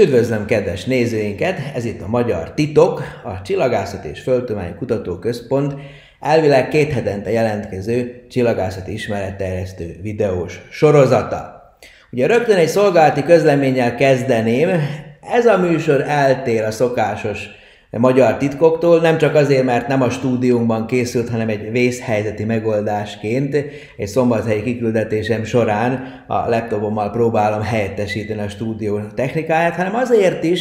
Üdvözlöm kedves nézőinket! Ez itt a Magyar Titok, a Csillagászat és Földtudományi Kutatóközpont elvileg két hetente jelentkező csillagászati ismeretterjesztő videós sorozata. Ugye rögtön egy szolgálati közleménnyel kezdeném. Ez a műsor eltér a szokásos magyar titkoktól, nem csak azért, mert nem a stúdiumban készült, hanem egy vészhelyzeti megoldásként egy szombathelyi kiküldetésem során a laptopommal próbálom helyettesíteni a stúdió technikáját, hanem azért is,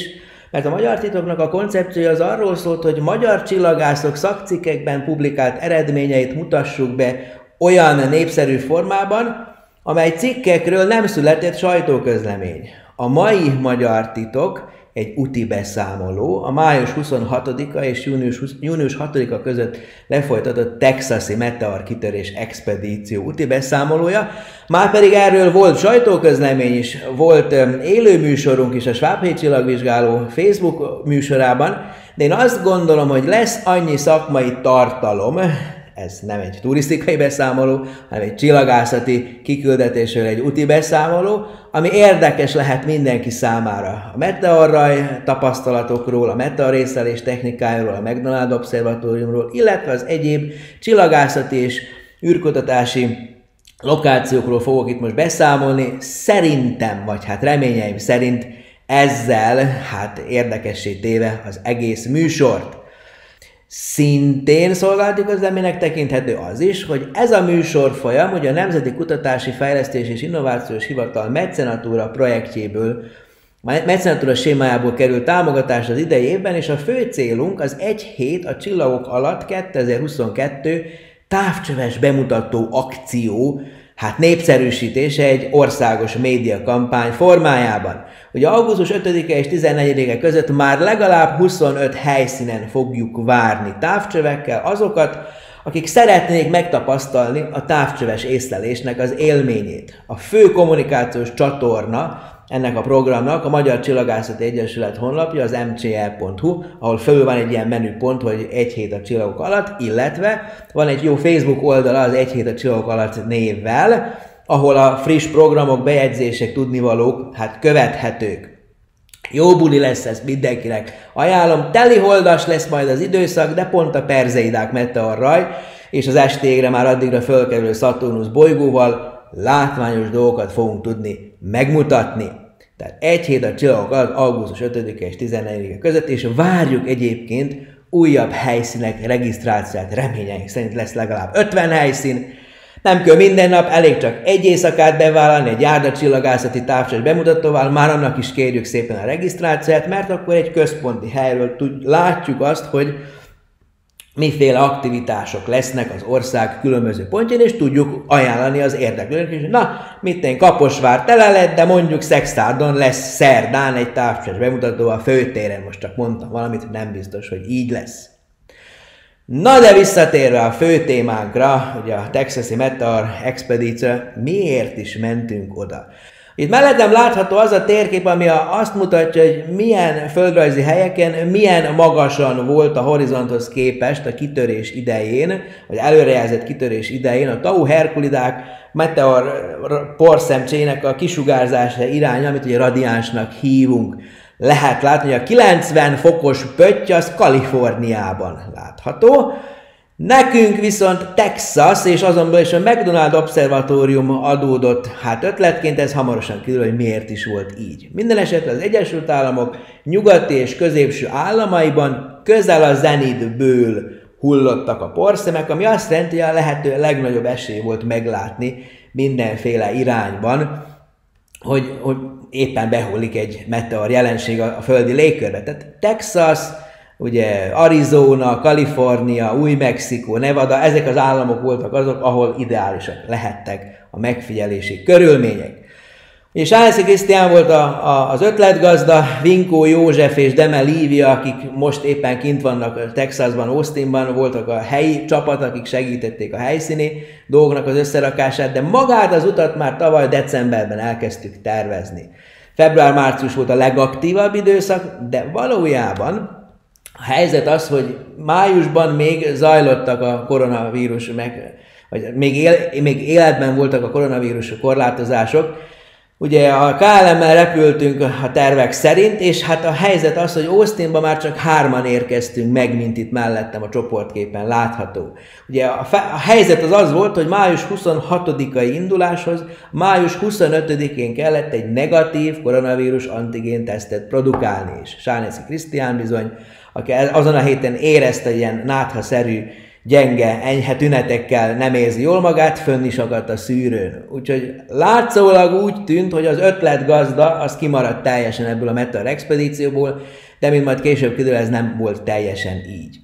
mert a magyar titoknak a koncepciója az arról szólt, hogy magyar csillagászok szakcikkekben publikált eredményeit mutassuk be olyan népszerű formában, amely cikkekről nem született sajtóközlemény. A mai magyar titok egy úti beszámoló. A május 26-a és június, június 6-a között lefolytatott texasi meteor kitörés expedíció úti beszámolója. Már pedig erről volt sajtóközlemény is, volt élő műsorunk is a Svábhelyi Csillagvizsgáló Facebook műsorában, de én azt gondolom, hogy lesz annyi szakmai tartalom, ez nem egy turisztikai beszámoló, hanem egy csillagászati kiküldetésről egy úti beszámoló, ami érdekes lehet mindenki számára. A meteorraj tapasztalatokról, a meteorészelés technikájáról, a McDonald Obszervatóriumról, illetve az egyéb csillagászati és űrkutatási lokációkról fogok itt most beszámolni. Szerintem, vagy hát reményeim szerint ezzel hát érdekessé téve az egész műsort. Szintén szolgálati közleménynek tekinthető az is, hogy ez a műsor folyam, hogy a Nemzeti Kutatási Fejlesztés és Innovációs Hivatal Mecenatúra projektjéből, Mecenatúra sémájából kerül támogatás az idei évben, és a fő célunk az egy hét a csillagok alatt 2022 távcsöves bemutató akció, hát népszerűsítése egy országos médiakampány formájában. Ugye augusztus 5-e és 14-e között már legalább 25 helyszínen fogjuk várni távcsövekkel azokat, akik szeretnék megtapasztalni a távcsöves észlelésnek az élményét. A fő kommunikációs csatorna ennek a programnak a Magyar Csillagászati Egyesület honlapja az mcl.hu, ahol fölül van egy ilyen menüpont, hogy egy hét a csillagok alatt, illetve van egy jó Facebook oldala az egy hét a csillagok alatt névvel, ahol a friss programok, bejegyzések, tudnivalók hát követhetők. Jó buli lesz ez mindenkinek. Ajánlom, teli holdas lesz majd az időszak, de pont a perzeidák meteorraj, és az estégre már addigra fölkerülő Saturnus bolygóval látványos dolgokat fogunk tudni megmutatni. Tehát egy hét a csillagok alatt, augusztus 5 és 14 között, és várjuk egyébként újabb helyszínek regisztrációját. Reményeink szerint lesz legalább 50 helyszín, nem kell minden nap, elég csak egy éjszakát bevállalni egy járda csillagászati távcsás bemutatóval, már annak is kérjük szépen a regisztrációt, mert akkor egy központi helyről tud, látjuk azt, hogy miféle aktivitások lesznek az ország különböző pontján, és tudjuk ajánlani az érdeklődők is, na, mit én Kaposvár tele lett, de mondjuk Szextárdon lesz szerdán egy távcsás bemutató a főtéren, most csak mondtam valamit, nem biztos, hogy így lesz. Na de visszatérve a fő témánkra, ugye a Texasi Meteor expedíció, miért is mentünk oda? Itt mellettem látható az a térkép, ami azt mutatja, hogy milyen földrajzi helyeken, milyen magasan volt a horizonthoz képest a kitörés idején, vagy előrejelzett kitörés idején a Tau Herkulidák meteor porszemcsének a kisugárzása iránya, amit ugye radiánsnak hívunk lehet látni, hogy a 90 fokos pötty az Kaliforniában látható. Nekünk viszont Texas, és azonban is a McDonald Observatórium adódott, hát ötletként ez hamarosan kiderül, hogy miért is volt így. Minden esetre az Egyesült Államok nyugati és középső államaiban közel a zenidből hullottak a porszemek, ami azt jelenti, hogy a lehető legnagyobb esély volt meglátni mindenféle irányban, hogy, hogy éppen behullik egy meteor jelenség a, a földi légkörbe. Tehát Texas, ugye Arizona, Kalifornia, Új-Mexikó, Nevada, ezek az államok voltak azok, ahol ideálisak lehettek a megfigyelési körülmények. És Áneszi Krisztián volt a, a, az ötletgazda, Vinkó József és Deme Lívia, akik most éppen kint vannak Texasban, Austinban, voltak a helyi csapat, akik segítették a helyszíni dolgnak az összerakását, de magát az utat már tavaly decemberben elkezdtük tervezni. Február-március volt a legaktívabb időszak, de valójában a helyzet az, hogy májusban még zajlottak a koronavírus meg, vagy még, él, még életben voltak a koronavírus korlátozások, Ugye a KLM-mel repültünk a tervek szerint, és hát a helyzet az, hogy Austinba már csak hárman érkeztünk meg, mint itt mellettem a csoportképen látható. Ugye a, fe- a helyzet az az volt, hogy május 26-ai induláshoz, május 25-én kellett egy negatív koronavírus antigén tesztet produkálni, és Sánészi Krisztián bizony, aki azon a héten érezte ilyen náthaszerű gyenge, enyhe tünetekkel nem érzi jól magát, fönn is akadt a szűrőn. Úgyhogy látszólag úgy tűnt, hogy az ötlet gazda az kimaradt teljesen ebből a Meteor expedícióból, de mint majd később kiderül, ez nem volt teljesen így.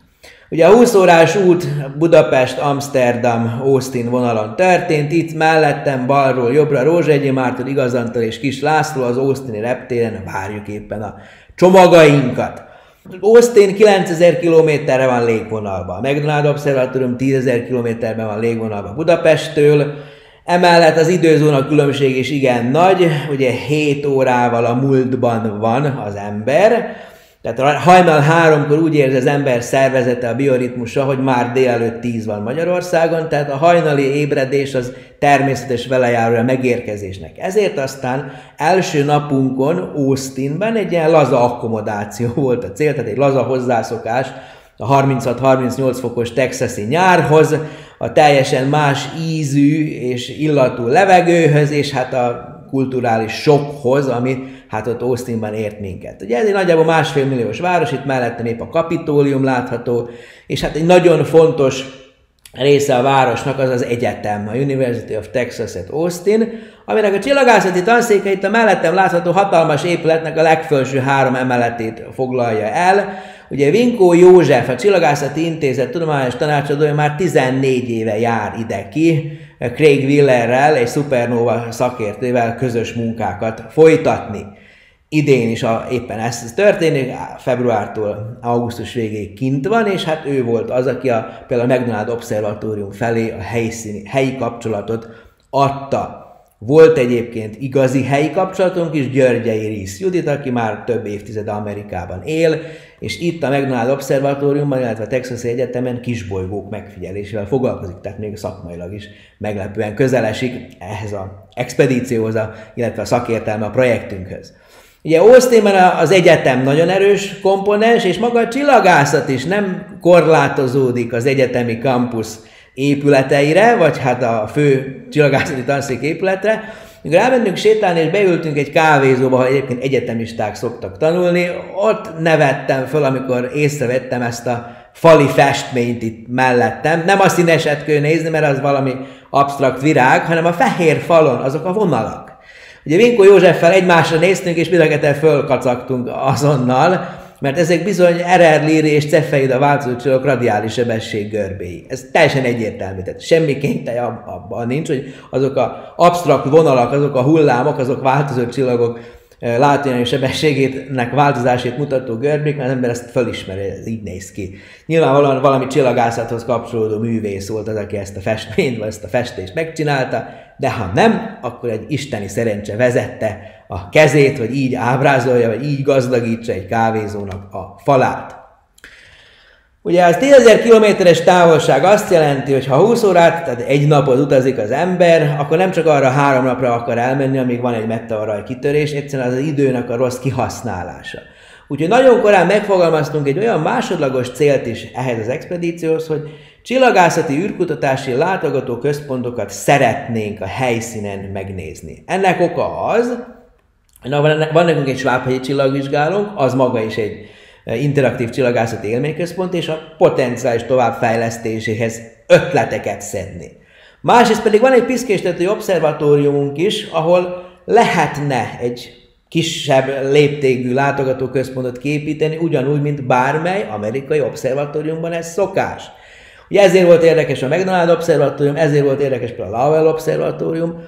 Ugye a 20 órás út Budapest, Amsterdam, Austin vonalon történt, itt mellettem balról jobbra Rózsegyi Márton, Igazantal és Kis László az Austini reptéren várjuk éppen a csomagainkat. Austin 9000 kilométerre van légvonalban, McDonald Observatorium 10.000 kilométerben van légvonalban Budapesttől, Emellett az időzóna különbség is igen nagy, ugye 7 órával a múltban van az ember, tehát hajnal háromkor úgy érzi az ember szervezete, a bioritmusa, hogy már délelőtt tíz van Magyarországon, tehát a hajnali ébredés az természetes velejárója a megérkezésnek. Ezért aztán első napunkon Austinben egy ilyen laza akkomodáció volt a cél, tehát egy laza hozzászokás a 36-38 fokos texasi nyárhoz, a teljesen más ízű és illatú levegőhöz, és hát a kulturális sokhoz, ami hát ott Austinban ért minket. Ugye ez egy nagyjából másfél milliós város, itt mellettem épp a kapitólium látható, és hát egy nagyon fontos része a városnak az az egyetem, a University of Texas at Austin, aminek a csillagászati tanszéke itt a mellettem látható hatalmas épületnek a legfelső három emeletét foglalja el. Ugye Vinkó József, a Csillagászati Intézet tudományos tanácsadója már 14 éve jár ide ki, Craig Willerrel, egy szupernova szakértővel közös munkákat folytatni. Idén is a, éppen ez történik, februártól augusztus végéig kint van, és hát ő volt az, aki a, például a McDonald Observatórium felé a helyszíni, helyi kapcsolatot adta. Volt egyébként igazi helyi kapcsolatunk is, Györgyei Rész Judit, aki már több évtized Amerikában él, és itt a McDonald Observatóriumban, illetve a Texas Egyetemen kisbolygók megfigyelésével foglalkozik, tehát még szakmailag is meglepően közelesik ehhez a expedícióhoz, illetve a szakértelme a projektünkhöz. Ugye Austinban az egyetem nagyon erős komponens, és maga a csillagászat is nem korlátozódik az egyetemi kampusz épületeire, vagy hát a fő csillagászati tanszék épületre. Mikor elmentünk sétálni, és beültünk egy kávézóba, ha egyébként egyetemisták szoktak tanulni, ott nevettem föl, amikor észrevettem ezt a fali festményt itt mellettem. Nem a színeset kell nézni, mert az valami absztrakt virág, hanem a fehér falon, azok a vonalak. Ugye Vinkó Józseffel egymásra néztünk, és mind fölkacagtunk azonnal, mert ezek bizony RR Líri és Cefeid a változócsillagok radiális sebesség görbéi. Ez teljesen egyértelmű, tehát semmi kénytej abban nincs, hogy azok a absztrakt vonalak, azok a hullámok, azok változó csillagok látóirányú sebességének változását mutató görbék, mert az ember ezt felismeri, ez így néz ki. Nyilvánvalóan valami csillagászathoz kapcsolódó művész volt az, aki ezt a festményt, vagy ezt a festést megcsinálta, de ha nem, akkor egy isteni szerencse vezette a kezét, hogy így ábrázolja, vagy így gazdagítsa egy kávézónak a falát. Ugye az 10.000 kilométeres távolság azt jelenti, hogy ha 20 órát, tehát egy napot utazik az ember, akkor nem csak arra három napra akar elmenni, amíg van egy meteoraj kitörés, egyszerűen az, az időnek a rossz kihasználása. Úgyhogy nagyon korán megfogalmaztunk egy olyan másodlagos célt is ehhez az expedícióhoz, hogy csillagászati űrkutatási látogató központokat szeretnénk a helyszínen megnézni. Ennek oka az, Na, van nekünk egy svábhegyi csillagvizsgálónk, az maga is egy interaktív csillagászati élményközpont, és a potenciális továbbfejlesztéséhez ötleteket szedni. Másrészt pedig van egy piszkéstető obszervatóriumunk is, ahol lehetne egy kisebb léptékű látogatóközpontot képíteni, ugyanúgy, mint bármely amerikai obszervatóriumban ez szokás. Ugye ezért volt érdekes a McDonald Obszervatórium, ezért volt érdekes például a Lowell Obszervatórium,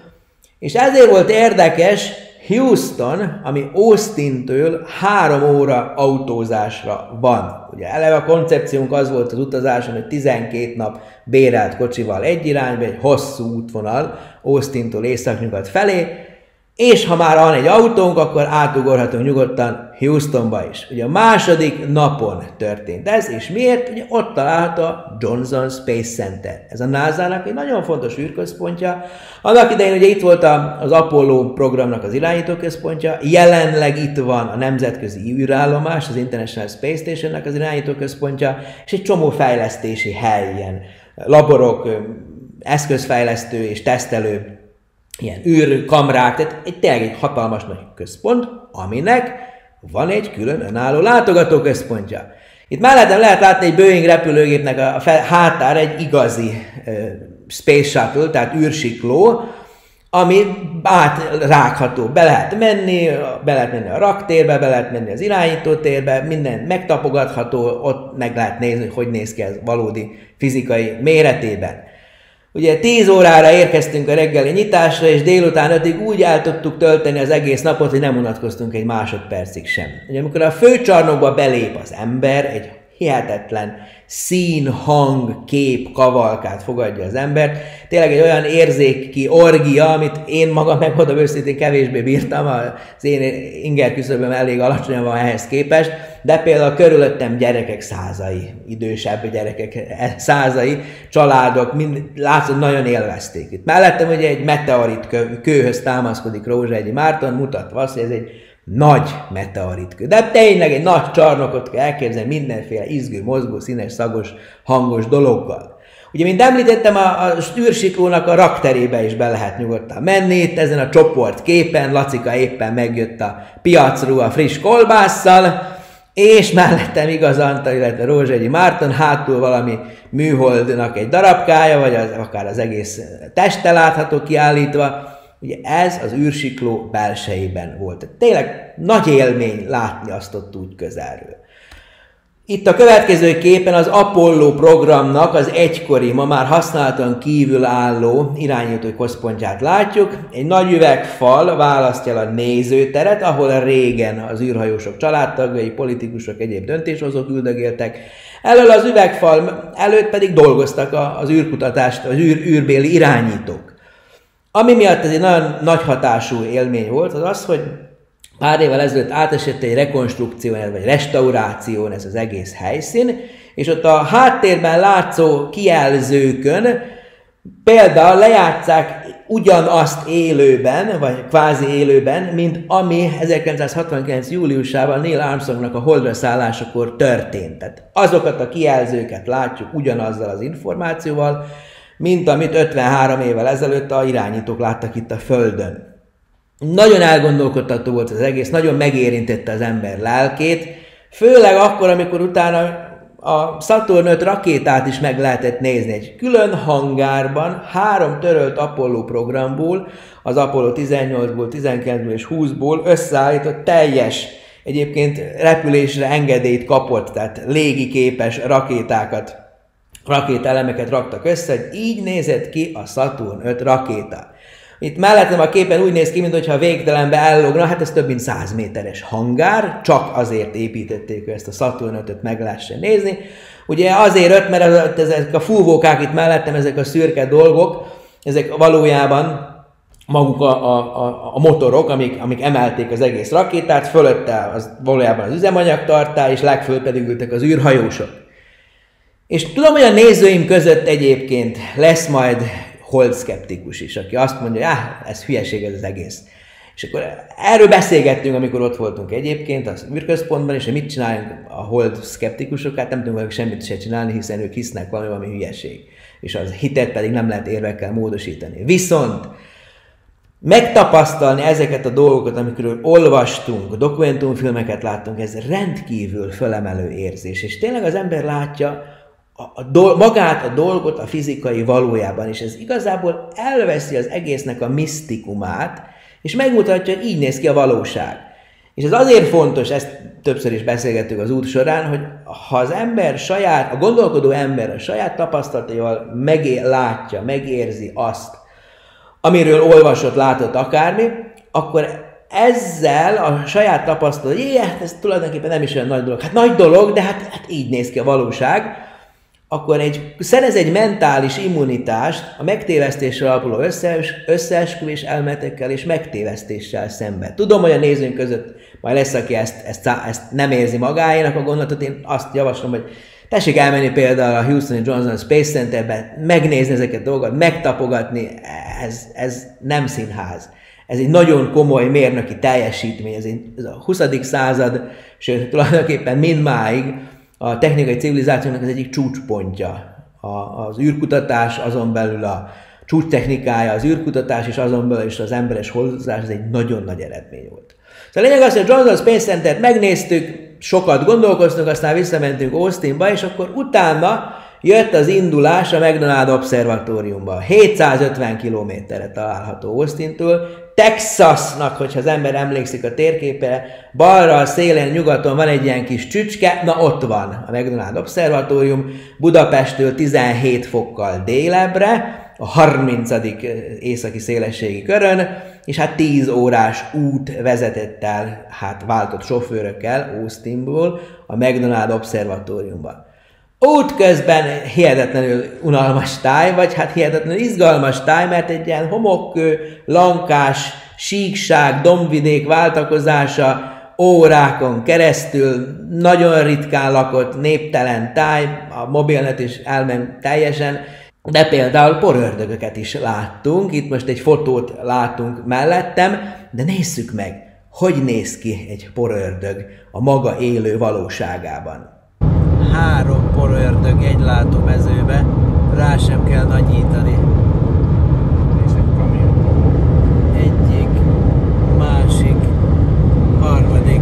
és ezért volt érdekes Houston, ami Austin-től három óra autózásra van. Ugye eleve a koncepciónk az volt az utazáson, hogy 12 nap bérelt kocsival egy irányba, egy hosszú útvonal Austin-tól északnyugat felé, és ha már van egy autónk, akkor átugorhatunk nyugodtan Houstonba is. Ugye a második napon történt ez, és miért? Ugye ott található a Johnson Space Center. Ez a NASA-nak egy nagyon fontos űrközpontja. Annak idején ugye itt volt az Apollo programnak az irányítóközpontja, jelenleg itt van a nemzetközi űrállomás, az International Space Stationnek az irányítóközpontja, és egy csomó fejlesztési hely, ilyen laborok, eszközfejlesztő és tesztelő ilyen űrkamrák, tehát egy tényleg egy hatalmas nagy központ, aminek van egy külön önálló látogatóközpontja. Itt mellettem lehet látni egy Boeing repülőgépnek a fel, hátár egy igazi uh, space shuttle, tehát űrsikló, ami átrágható. Be lehet menni, be lehet menni a raktérbe, be lehet menni az irányítótérbe, minden megtapogatható, ott meg lehet nézni, hogy néz ki ez valódi fizikai méretében. Ugye 10 órára érkeztünk a reggeli nyitásra, és délután ötig úgy el tudtuk tölteni az egész napot, hogy nem unatkoztunk egy másodpercig sem. Ugye amikor a főcsarnokba belép az ember, egy hihetetlen szín, hang, kép, kavalkát fogadja az embert. Tényleg egy olyan érzéki orgia, amit én magam megmondom őszintén kevésbé bírtam, az én inger küszöböm elég alacsony van ehhez képest, de például körülöttem gyerekek százai, idősebb gyerekek százai, családok, mind, látszott, nagyon élvezték itt. Mellettem ugye egy meteorit kő, kőhöz támaszkodik Rózsegyi Márton, mutatva azt, hogy ez egy nagy meteoritkő. De tényleg egy nagy csarnokot kell elképzelni mindenféle izgő, mozgó, színes, szagos, hangos dologgal. Ugye, mint említettem, a, a stűrsiklónak a rakterébe is be lehet nyugodtan menni. Itt ezen a csoport képen Lacika éppen megjött a piacról a friss kolbásszal, és mellettem igaz Anta, illetve Rózsegyi Márton, hátul valami műholdnak egy darabkája, vagy az, akár az egész teste látható kiállítva, Ugye ez az űrsikló belsejében volt. Tényleg nagy élmény látni azt ott úgy közelről. Itt a következő képen az Apollo programnak az egykori, ma már használtan kívül álló irányító központját látjuk. Egy nagy üvegfal választja el a nézőteret, ahol régen az űrhajósok családtagjai, politikusok, egyéb döntéshozók üldögéltek. Elől az üvegfal előtt pedig dolgoztak az űrkutatást, az űr, űrbéli irányítók. Ami miatt ez egy nagyon nagy hatású élmény volt, az az, hogy pár évvel ezelőtt átesett egy rekonstrukció, vagy restauráción ez az egész helyszín, és ott a háttérben látszó kijelzőkön például lejátszák ugyanazt élőben, vagy kvázi élőben, mint ami 1969. júliusában Neil Armstrongnak a holdra szállásakor történt. Tehát azokat a kijelzőket látjuk ugyanazzal az információval, mint amit 53 évvel ezelőtt a irányítók láttak itt a Földön. Nagyon elgondolkodtató volt az egész, nagyon megérintette az ember lelkét, főleg akkor, amikor utána a Saturn 5 rakétát is meg lehetett nézni. Egy külön hangárban három törölt Apollo programból, az Apollo 18-ból, 19-ből és 20-ból összeállított teljes, egyébként repülésre engedélyt kapott, tehát légiképes rakétákat rakétaelemeket raktak össze, hogy így nézett ki a Saturn 5 rakéta. Itt mellettem a képen úgy néz ki, mintha végtelenbe ellogna, hát ez több mint 100 méteres hangár, csak azért építették, ezt a Saturn 5-öt meg lehessen nézni. Ugye azért öt, mert ezek a fúvókák itt mellettem, ezek a szürke dolgok, ezek valójában maguk a, a, a motorok, amik, amik emelték az egész rakétát, fölötte az valójában az üzemanyagtartá, és legföl pedig ültek az űrhajósok. És tudom, hogy a nézőim között egyébként lesz majd hold szkeptikus is, aki azt mondja, hogy ez hülyeség ez az egész. És akkor erről beszélgettünk, amikor ott voltunk egyébként az űrközpontban, és hogy mit csináljunk a hold szkeptikusok, hát nem tudunk semmit se csinálni, hiszen ők hisznek valami, valami hülyeség. És az hitet pedig nem lehet érvekkel módosítani. Viszont megtapasztalni ezeket a dolgokat, amikről olvastunk, dokumentumfilmeket láttunk, ez rendkívül fölemelő érzés. És tényleg az ember látja, a, a dol- magát a dolgot a fizikai valójában, és ez igazából elveszi az egésznek a misztikumát, és megmutatja, hogy így néz ki a valóság. És ez azért fontos, ezt többször is beszélgettük az út során, hogy ha az ember saját, a gondolkodó ember a saját tapasztalataival megé- látja, megérzi azt, amiről olvasott, látott akármi, akkor ezzel a saját tapasztalat, hogy ez tulajdonképpen nem is olyan nagy dolog. Hát nagy dolog, de hát, hát így néz ki a valóság akkor egy, szerez egy mentális immunitást a megtévesztésre alapuló összes, összeesküvés elmetekkel és megtévesztéssel szemben. Tudom, hogy a nézőnk között majd lesz, aki ezt, ezt, ezt nem érzi magáénak a gondolatot, én azt javaslom, hogy tessék elmenni például a Houston Johnson Space Centerbe, megnézni ezeket a dolgokat, megtapogatni, ez, ez nem színház. Ez egy nagyon komoly mérnöki teljesítmény, ez, egy, ez a 20. század, sőt tulajdonképpen mindmáig a technikai civilizációnak az egyik csúcspontja. A, az űrkutatás, azon belül a csúcs technikája, az űrkutatás, és azon belül is az emberes hozzás, ez egy nagyon nagy eredmény volt. Szóval a lényeg az, hogy a Johnson Space Center-t megnéztük, sokat gondolkoztunk, aztán visszamentünk Austinba, és akkor utána jött az indulás a McDonald Observatóriumba. 750 kilométerre található Austintől, Texasnak, hogyha az ember emlékszik a térképe, balra a szélen nyugaton van egy ilyen kis csücske, na ott van a McDonald Observatórium, Budapesttől 17 fokkal délebre, a 30. északi szélességi körön, és hát 10 órás út vezetett el, hát váltott sofőrökkel Austinból a McDonald Observatóriumba. Útközben hihetetlenül unalmas táj, vagy hát hihetetlenül izgalmas táj, mert egy ilyen homokkő, lankás, síkság, dombvidék váltakozása órákon keresztül, nagyon ritkán lakott, néptelen táj, a mobilnet is elment teljesen, de például porördögöket is láttunk, itt most egy fotót látunk mellettem, de nézzük meg, hogy néz ki egy porördög a maga élő valóságában három porördög egy látómezőbe, rá sem kell nagyítani. És egy kamion. Egyik, másik, harmadik.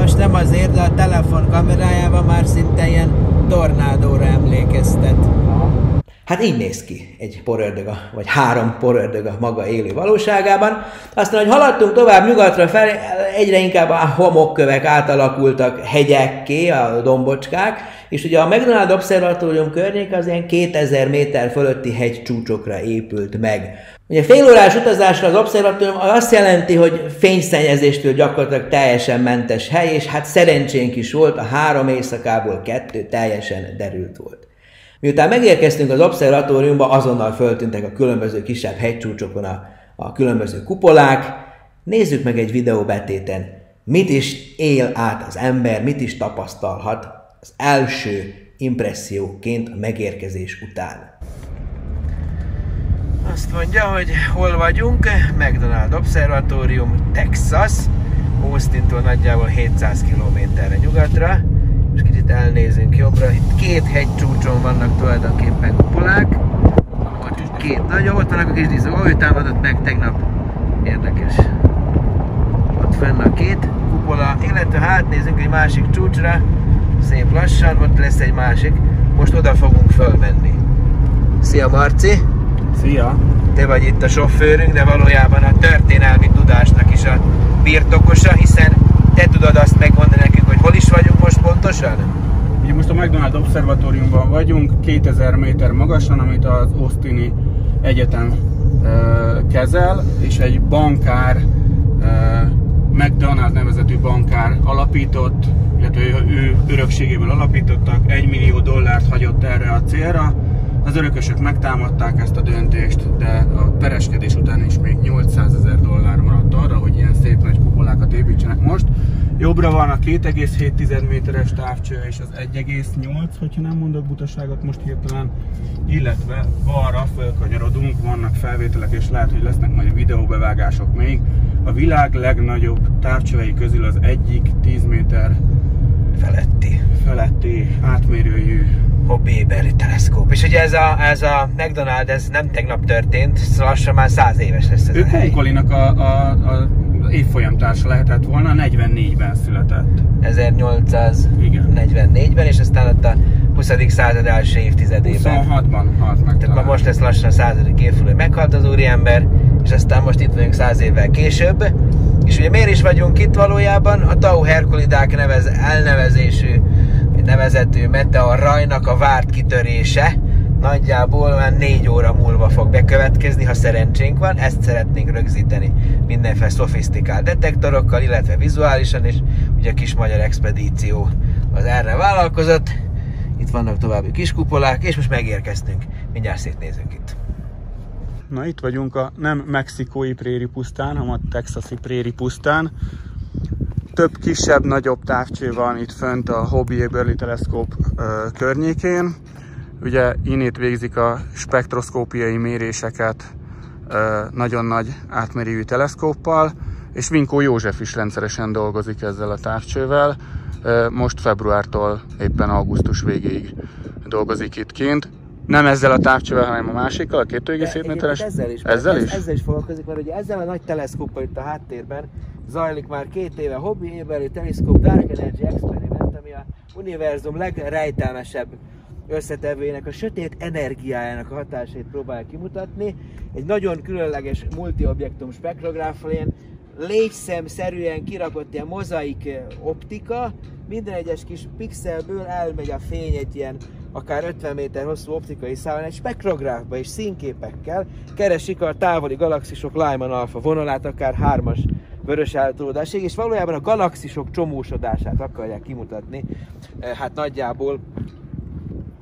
Most nem azért, de a telefon kamerájában már szinte ilyen tornádóra emlékeztet. Hát így néz ki egy porördög, vagy három porördög a maga élő valóságában. Aztán, hogy haladtunk tovább nyugatra fel, egyre inkább a homokkövek átalakultak hegyekké, a dombocskák, és ugye a McDonald Observatórium környék az ilyen 2000 méter fölötti hegycsúcsokra épült meg. Ugye fél órás utazásra az obszervatórium azt jelenti, hogy fényszennyezéstől gyakorlatilag teljesen mentes hely, és hát szerencsénk is volt, a három éjszakából kettő teljesen derült volt. Miután megérkeztünk az obszervatóriumba, azonnal föltűntek a különböző kisebb hegycsúcsokon a, a különböző kupolák. Nézzük meg egy videóbetéten, mit is él át az ember, mit is tapasztalhat az első impresszióként a megérkezés után. Azt mondja, hogy hol vagyunk, McDonald Observatórium, Texas, Austintól nagyjából 700 km-re nyugatra és kicsit elnézünk jobbra. Itt két hegycsúcson vannak tulajdonképpen kupolák. Két nagy, ott vannak a kis díszok. Ő támadott meg tegnap. Érdekes. Ott fenn a két kupola, illetve hát nézzünk egy másik csúcsra. Szép lassan, ott lesz egy másik. Most oda fogunk fölmenni. Szia Marci! Szia! Te vagy itt a sofőrünk, de valójában a történelmi tudásnak is a birtokosa, hiszen te tudod azt megmondani nekünk, hogy hol is vagyunk most pontosan? Ugye most a McDonald Observatóriumban vagyunk, 2000 méter magasan, amit az Austini Egyetem kezel, és egy bankár, McDonald nevezetű bankár alapított, illetve ő, ő örökségéből alapítottak, 1 millió dollárt hagyott erre a célra. Az örökösök megtámadták ezt a döntést, de a pereskedés után is még 800 ezer dollár maradt arra, hogy ilyen szép nagy kupolákat építsenek most. Jobbra van a 2,7 méteres távcső és az 1,8, hogyha nem mondok butaságot most hirtelen, illetve balra fölkanyarodunk, vannak felvételek és lehet, hogy lesznek majd videóbevágások még. A világ legnagyobb távcsövei közül az egyik 10 méter feletti, feletti átmérőjű Hobbeberry teleszkóp. És ugye ez a, ez a McDonald, ez nem tegnap történt, lassan már száz éves lesz ez ő a hely. a, a, a évfolyamtársa lehetett volna, 44-ben született. 1844-ben, és aztán ott a 20. század első évtizedében. 26-ban halt meg. Tehát most lesz lassan a századik évforduló, hogy meghalt az úriember, és aztán most itt vagyunk száz évvel később. És ugye miért is vagyunk itt valójában? A Tau Herkulidák nevez, elnevezésű, nevezetű meteor rajnak a várt kitörése nagyjából már négy óra múlva fog bekövetkezni, ha szerencsénk van. Ezt szeretnénk rögzíteni mindenféle szofisztikált detektorokkal, illetve vizuálisan, és ugye a kis magyar expedíció az erre vállalkozott. Itt vannak további kis kupolák, és most megérkeztünk. Mindjárt szétnézünk itt. Na itt vagyunk a nem mexikói préri pusztán, hanem a texasi préri pusztán. Több kisebb, nagyobb távcső van itt fönt a Hobby Eberly teleszkóp környékén. Ugye innét végzik a spektroszkópiai méréseket nagyon nagy átmérőjű teleszkóppal, és Vinkó József is rendszeresen dolgozik ezzel a távcsővel. Most februártól éppen augusztus végéig dolgozik itt kint. Nem ezzel a távcsővel, hanem a másikkal, a 2,7 méteres? Ezzel is. Ezzel is? Ezzel is foglalkozik, mert ugye ezzel a nagy teleszkóppal itt a háttérben zajlik már két éve Hobby Éveli Teleszkóp Dark Energy Experiment, ami a univerzum legrejtelmesebb összetevőjének, a sötét energiájának a hatásait próbálja kimutatni. Egy nagyon különleges multiobjektum spektrográffal, ilyen légyszem-szerűen kirakott ilyen mozaik optika, minden egyes kis pixelből elmegy a fény egy ilyen akár 50 méter hosszú optikai szálon egy spektrográfba és színképekkel keresik a távoli galaxisok Lyman alfa vonalát, akár hármas vörös eltolódásig, és valójában a galaxisok csomósodását akarják kimutatni. Hát nagyjából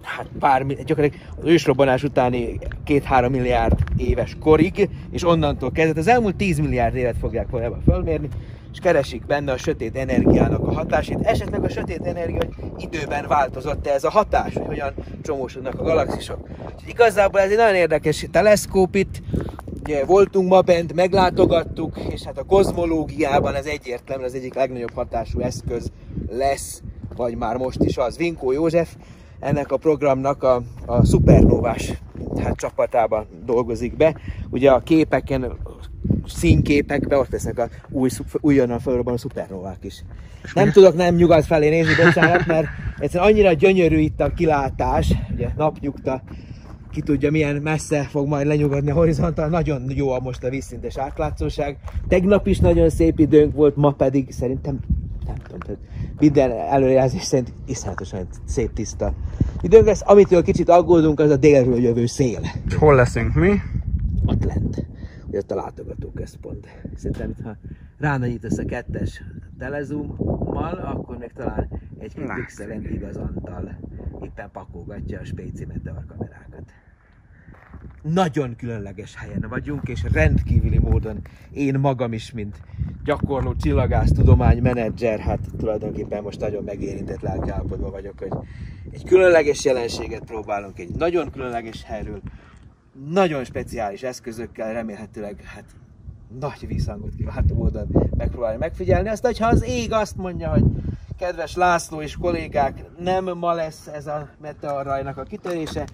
hát pár, gyakorlatilag az ősrobbanás utáni két-három milliárd éves korig, és onnantól kezdve az elmúlt 10 milliárd évet fogják valójában fölmérni, és keresik benne a sötét energiának a hatását. Esetleg a sötét energia, időben változott-e ez a hatás, hogy hogyan csomósodnak a galaxisok. És igazából ez egy nagyon érdekes teleszkóp itt, ugye voltunk ma bent, meglátogattuk, és hát a kozmológiában ez egyértelműen az egyik legnagyobb hatású eszköz lesz, vagy már most is az. Vinkó József ennek a programnak a, a szupernovás hát, csapatában dolgozik be. Ugye a képeken, színképekben ott lesznek a új, újonnan felrobbanó szupernovák is. Nem tudok nem nyugat felé nézni, bocsánat, mert egyszerűen annyira gyönyörű itt a kilátás, ugye napnyugta, ki tudja milyen messze fog majd lenyugodni a horizontal, nagyon jó a most a vízszintes átlátszóság. Tegnap is nagyon szép időnk volt, ma pedig szerintem nem tudom, tehát minden előrejelzés szerint iszonyatosan szép tiszta időnk lesz. Amitől kicsit aggódunk, az a délről jövő szél. Hol leszünk mi? Ott lent. Ugye ott a látogatóközpont. Szerintem, ha ránagyítasz a kettes telezoommal, akkor még talán egy pixelen igazantal éppen pakolgatja a Spéci Meteor kamerákat nagyon különleges helyen vagyunk, és rendkívüli módon én magam is, mint gyakorló csillagász tudomány menedzser, hát tulajdonképpen most nagyon megérintett lelkiállapotban vagyok, hogy egy különleges jelenséget próbálunk egy nagyon különleges helyről, nagyon speciális eszközökkel, remélhetőleg hát nagy visszhangot kiváltó módon megpróbálni megfigyelni. Azt, hogyha az ég azt mondja, hogy kedves László és kollégák, nem ma lesz ez a meteorrajnak a kitörése,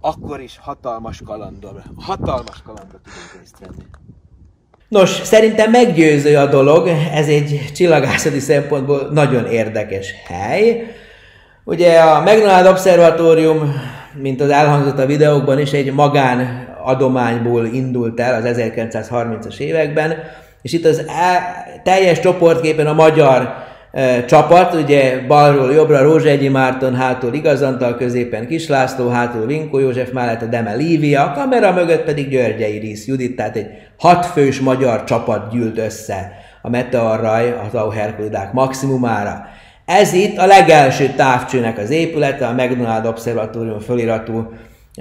akkor is hatalmas kalandor, hatalmas kalandor tudunk részt venni. Nos, szerintem meggyőző a dolog, ez egy csillagászati szempontból nagyon érdekes hely. Ugye a McDonald Observatórium, mint az elhangzott a videókban is, egy magán adományból indult el az 1930-as években, és itt az el, teljes csoportképen a magyar csapat, ugye balról jobbra Rózsegyi Márton, hátul Igazantal, középen Kislászló, hátul Vinkó József, mellette Deme Lívia, a kamera mögött pedig Györgyei Rész Judit, tehát egy hatfős magyar csapat gyűlt össze a Meteorraj az Auherkulidák maximumára. Ez itt a legelső távcsőnek az épülete, a McDonald Observatórium föliratú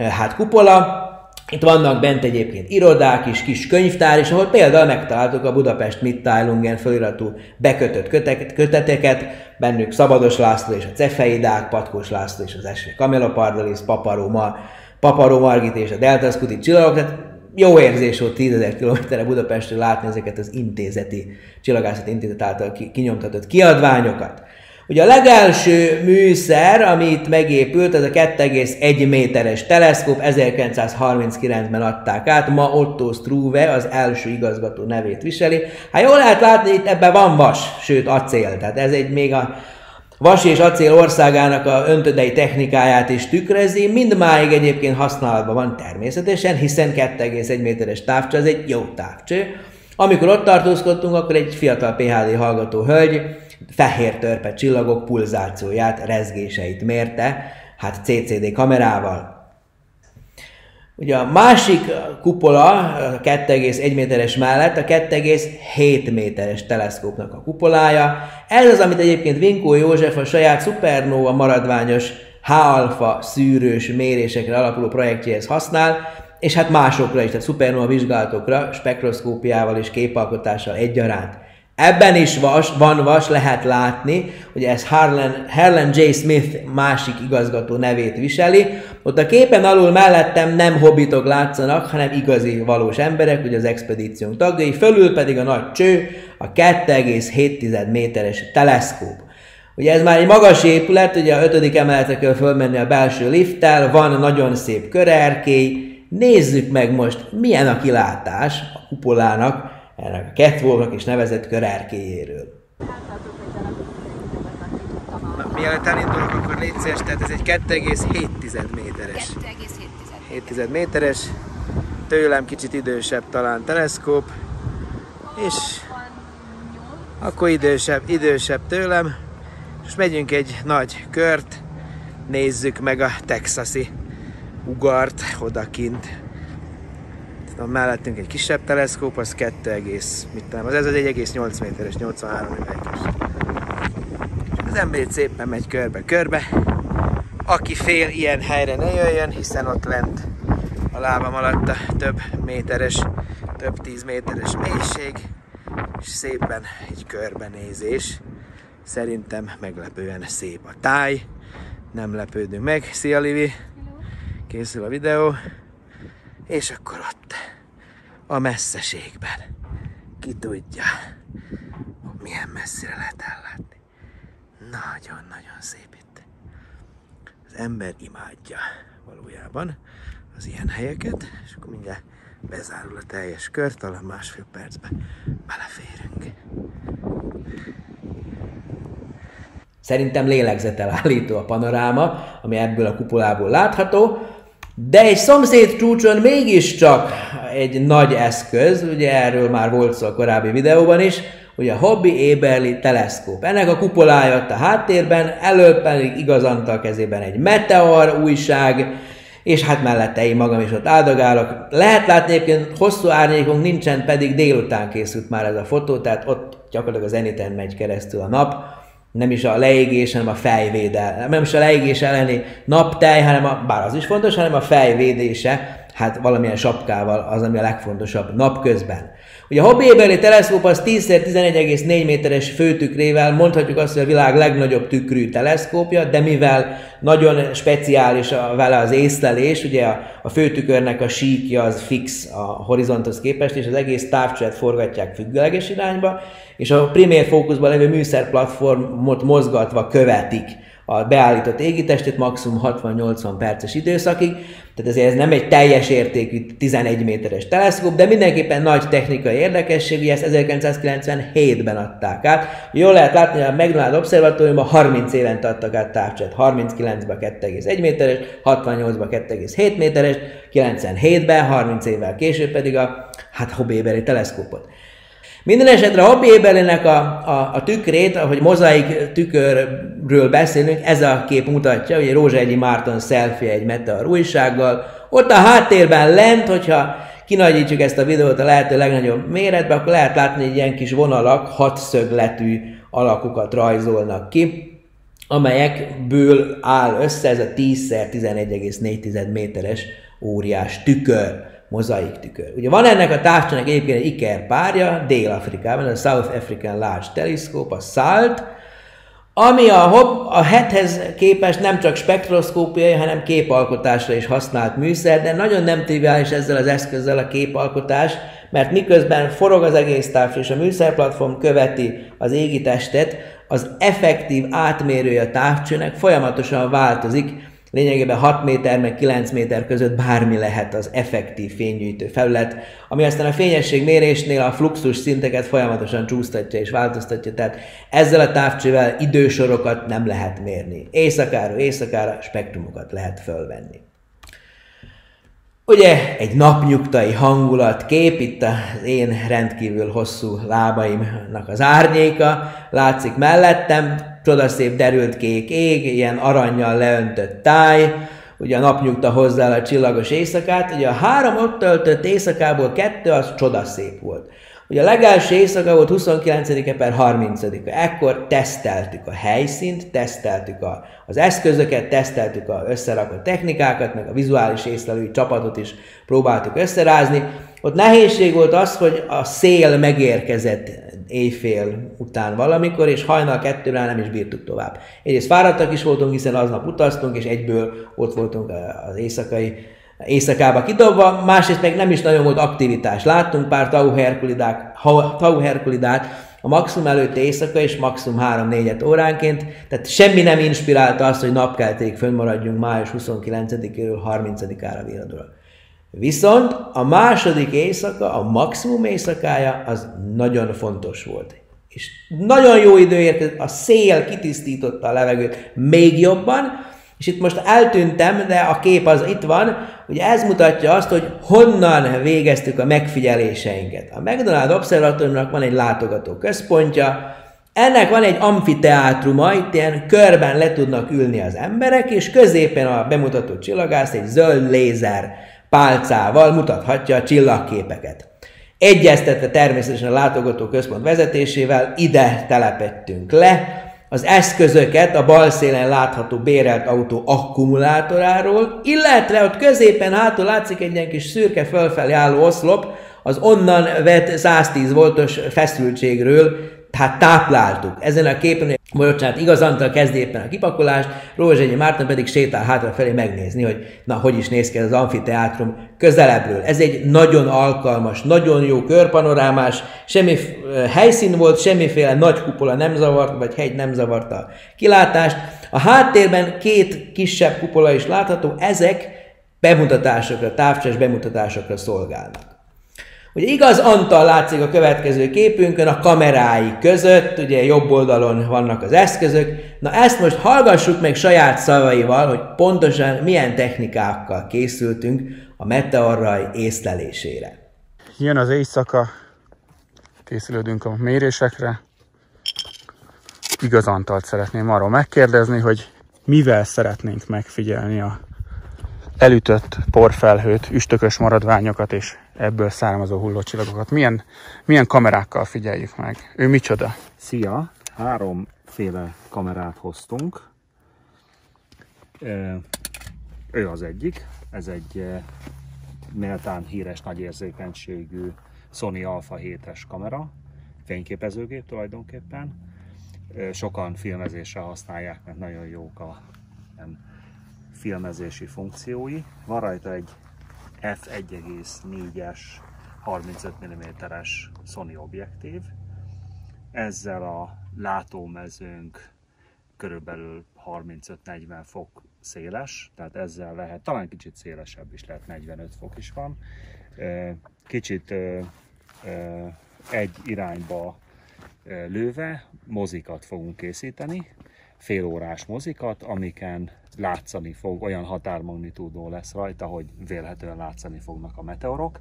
hát kupola, itt vannak bent egyébként irodák is, kis könyvtár is, ahol például megtaláltuk a Budapest Mitteilungen feliratú bekötött köteteket, bennük Szabados László és a Cefeidák, Patkós László és az Esve Kamila Pardalis, Paparó, Ma, Paparó Margit és a Delta Scuti csillagok, tehát jó érzés volt 10.000 kilométerre Budapestről látni ezeket az intézeti, csillagászati intézet által kinyomtatott kiadványokat. Ugye a legelső műszer, amit megépült, az a 2,1 méteres teleszkóp, 1939-ben adták át, ma Otto Struve az első igazgató nevét viseli. Hát jól lehet látni, itt ebben van vas, sőt acél, tehát ez egy még a vas és acél országának a öntödei technikáját is tükrözi, mindmáig egyébként használatban van természetesen, hiszen 2,1 méteres távcső, ez egy jó távcső. Amikor ott tartózkodtunk, akkor egy fiatal PHD hallgató hölgy fehér törpe csillagok pulzációját, rezgéseit mérte, hát CCD kamerával. Ugye a másik kupola, a 2,1 méteres mellett a 2,7 méteres teleszkópnak a kupolája. Ez az, amit egyébként Vinkó József a saját Supernova maradványos H-alfa szűrős mérésekre alapuló projektjéhez használ, és hát másokra is, tehát Supernova vizsgálatokra, spektroszkópiával és képalkotással egyaránt. Ebben is vas, van vas, lehet látni, hogy ez Harlan, Harlan J. Smith másik igazgató nevét viseli. Ott a képen alul mellettem nem hobbitok látszanak, hanem igazi, valós emberek, ugye az expedíciónk tagjai, fölül pedig a nagy cső, a 2,7 méteres teleszkóp. Ugye ez már egy magas épület, ugye a ötödik emeletre kell fölmenni a belső lifttel, van nagyon szép körerkély, nézzük meg most, milyen a kilátás a kupolának, ennek a catwalknak is nevezett körerkéjéről. Na, mielőtt elindulok, akkor légy szíves, tehát ez egy 2,7 méteres. 2,7 méteres, tőlem kicsit idősebb talán teleszkóp, és akkor idősebb, idősebb tőlem, és megyünk egy nagy kört, nézzük meg a texasi ugart odakint van mellettünk egy kisebb teleszkóp, az 2, mit tudom, az ez az 1,8 méteres, 83 üveges. Az ember szépen megy körbe-körbe. Aki fél ilyen helyre ne jöjjön, hiszen ott lent a lábam alatt a több méteres, több tíz méteres mélység, és szépen egy körbenézés. Szerintem meglepően szép a táj. Nem lepődünk meg. Szia Livi! Készül a videó. És akkor ott, a messzeségben, ki tudja, milyen messzire lehet ellátni. Nagyon-nagyon szép itt. Az ember imádja valójában az ilyen helyeket, és akkor mindjárt bezárul a teljes kör, talán másfél percben beleférünk. Szerintem lélegzetelállító a panoráma, ami ebből a kupolából látható. De egy szomszéd csúcson mégiscsak egy nagy eszköz, ugye erről már volt szó a korábbi videóban is, hogy a Hobby Éberli teleszkóp. Ennek a kupolája ott a háttérben, elől pedig igazanta a kezében egy Meteor újság, és hát mellette én magam is ott áldogálok. Lehet látni egyébként hosszú árnyékunk nincsen, pedig délután készült már ez a fotó, tehát ott gyakorlatilag az Eniten megy keresztül a nap nem is a leégés, hanem a fejvédel. Nem is a leégés elleni naptej, hanem a, bár az is fontos, hanem a fejvédése, hát valamilyen sapkával az, ami a legfontosabb napközben. Ugye a Éberli teleszkóp az 10x11,4 méteres főtükrével mondhatjuk azt, hogy a világ legnagyobb tükrű teleszkópja, de mivel nagyon speciális a, vele az észlelés, ugye a, a főtükörnek a síkja az fix a horizonthoz képest, és az egész távcsövet forgatják függőleges irányba, és a primér fókuszban levő műszerplatformot mozgatva követik a beállított égitestét maximum 60-80 perces időszakig, tehát ezért ez nem egy teljes értékű 11 méteres teleszkóp, de mindenképpen nagy technikai érdekesség, ugye ezt 1997-ben adták át. Jól lehet látni, hogy a McDonald Observatóriumban 30 évente adtak át távcsát, 39-ben 2,1 méteres, 68-ban 2,7 méteres, 97-ben, 30 évvel később pedig a hát Hobéberi teleszkópot. Minden esetre a Hobby Éberlének a, a, a tükrét, ahogy mozaik tükörről beszélünk, ez a kép mutatja, hogy Rózsegyi Márton selfie egy Meteor újsággal. Ott a háttérben lent, hogyha kinagyítjuk ezt a videót a lehető legnagyobb méretbe, akkor lehet látni, hogy ilyen kis vonalak hatszögletű alakukat rajzolnak ki, amelyekből áll össze ez a 10x11,4 méteres óriás tükör mozaik tükör. Ugye van ennek a távcsának egyébként egy iker párja Dél-Afrikában, a South African Large Telescope, a SALT, ami a, hopp, a hethez képest nem csak spektroszkópiai, hanem képalkotásra is használt műszer, de nagyon nem triviális ezzel az eszközzel a képalkotás, mert miközben forog az egész távcső és a műszerplatform követi az égi testet, az effektív átmérője a távcsőnek folyamatosan változik, Lényegében 6 méter meg 9 méter között bármi lehet az effektív fénygyűjtő felület, ami aztán a fényesség mérésnél a fluxus szinteket folyamatosan csúsztatja és változtatja, tehát ezzel a távcsővel idősorokat nem lehet mérni. Éjszakára, éjszakára spektrumokat lehet fölvenni. Ugye egy napnyugtai hangulat kép, itt az én rendkívül hosszú lábaimnak az árnyéka látszik mellettem, csodaszép derült kék ég, ilyen aranyjal leöntött táj, ugye a napnyugta hozzá a csillagos éjszakát, ugye a három ott töltött éjszakából kettő az csodaszép volt. Ugye a legelső éjszaka volt 29-e per 30-a. Ekkor teszteltük a helyszínt, teszteltük a, az eszközöket, teszteltük a összerakott technikákat, meg a vizuális észlelői csapatot is próbáltuk összerázni. Ott nehézség volt az, hogy a szél megérkezett éjfél után valamikor, és hajnal kettőre nem is bírtuk tovább. Egyrészt fáradtak is voltunk, hiszen aznap utaztunk, és egyből ott voltunk az éjszakai éjszakába kidobva, másrészt meg nem is nagyon volt aktivitás. Láttunk pár tau herkulidát, a maximum előtt éjszaka és maximum 3-4 óránként, tehát semmi nem inspirálta azt, hogy napkelték fönnmaradjunk május 29-éről 30-ára viradóra. Viszont a második éjszaka, a maximum éjszakája, az nagyon fontos volt. És nagyon jó idő érkezett, a szél kitisztította a levegőt még jobban, és itt most eltűntem, de a kép az itt van, hogy ez mutatja azt, hogy honnan végeztük a megfigyeléseinket. A McDonald Observatóriumnak van egy látogató központja, ennek van egy amfiteátruma, itt ilyen körben le tudnak ülni az emberek, és középen a bemutató csillagász egy zöld lézer pálcával mutathatja a csillagképeket. Egyeztetve természetesen a látogató központ vezetésével ide telepettünk le, az eszközöket a bal szélen látható bérelt autó akkumulátoráról, illetve ott középen hátul látszik egy ilyen kis szürke fölfelé álló oszlop, az onnan vett 110 voltos feszültségről tehát tápláltuk. Ezen a képen, bocsánat, igaz Antal kezdi éppen a kipakolást, Rózsegyi Márton pedig sétál hátrafelé megnézni, hogy na, hogy is néz ki ez az amfiteátrum közelebbről. Ez egy nagyon alkalmas, nagyon jó körpanorámás, semmi helyszín volt, semmiféle nagy kupola nem zavart, vagy hegy nem zavarta a kilátást. A háttérben két kisebb kupola is látható, ezek bemutatásokra, távcsás bemutatásokra szolgálnak. Ugye igaz, Antal látszik a következő képünkön, a kamerái között, ugye jobb oldalon vannak az eszközök. Na ezt most hallgassuk meg saját szavaival, hogy pontosan milyen technikákkal készültünk a meteorraj észlelésére. Jön az éjszaka, készülődünk a mérésekre. Igaz Antalt szeretném arról megkérdezni, hogy mivel szeretnénk megfigyelni a elütött porfelhőt, üstökös maradványokat és ebből származó hullócsillagokat. Milyen, milyen kamerákkal figyeljük meg? Ő micsoda? Szia! Háromféle kamerát hoztunk. Ő az egyik. Ez egy méltán híres nagy érzékenységű Sony Alpha 7-es kamera, fényképezőgép tulajdonképpen. Sokan filmezésre használják, mert nagyon jók a filmezési funkciói. Van rajta egy f1,4-es 35 mm-es Sony objektív. Ezzel a látómezőnk körülbelül 35-40 fok széles, tehát ezzel lehet, talán kicsit szélesebb is lehet, 45 fok is van. Kicsit egy irányba lőve mozikat fogunk készíteni, félórás mozikat, amiken látszani fog, olyan határmagnitúdó lesz rajta, hogy vélhetően látszani fognak a meteorok.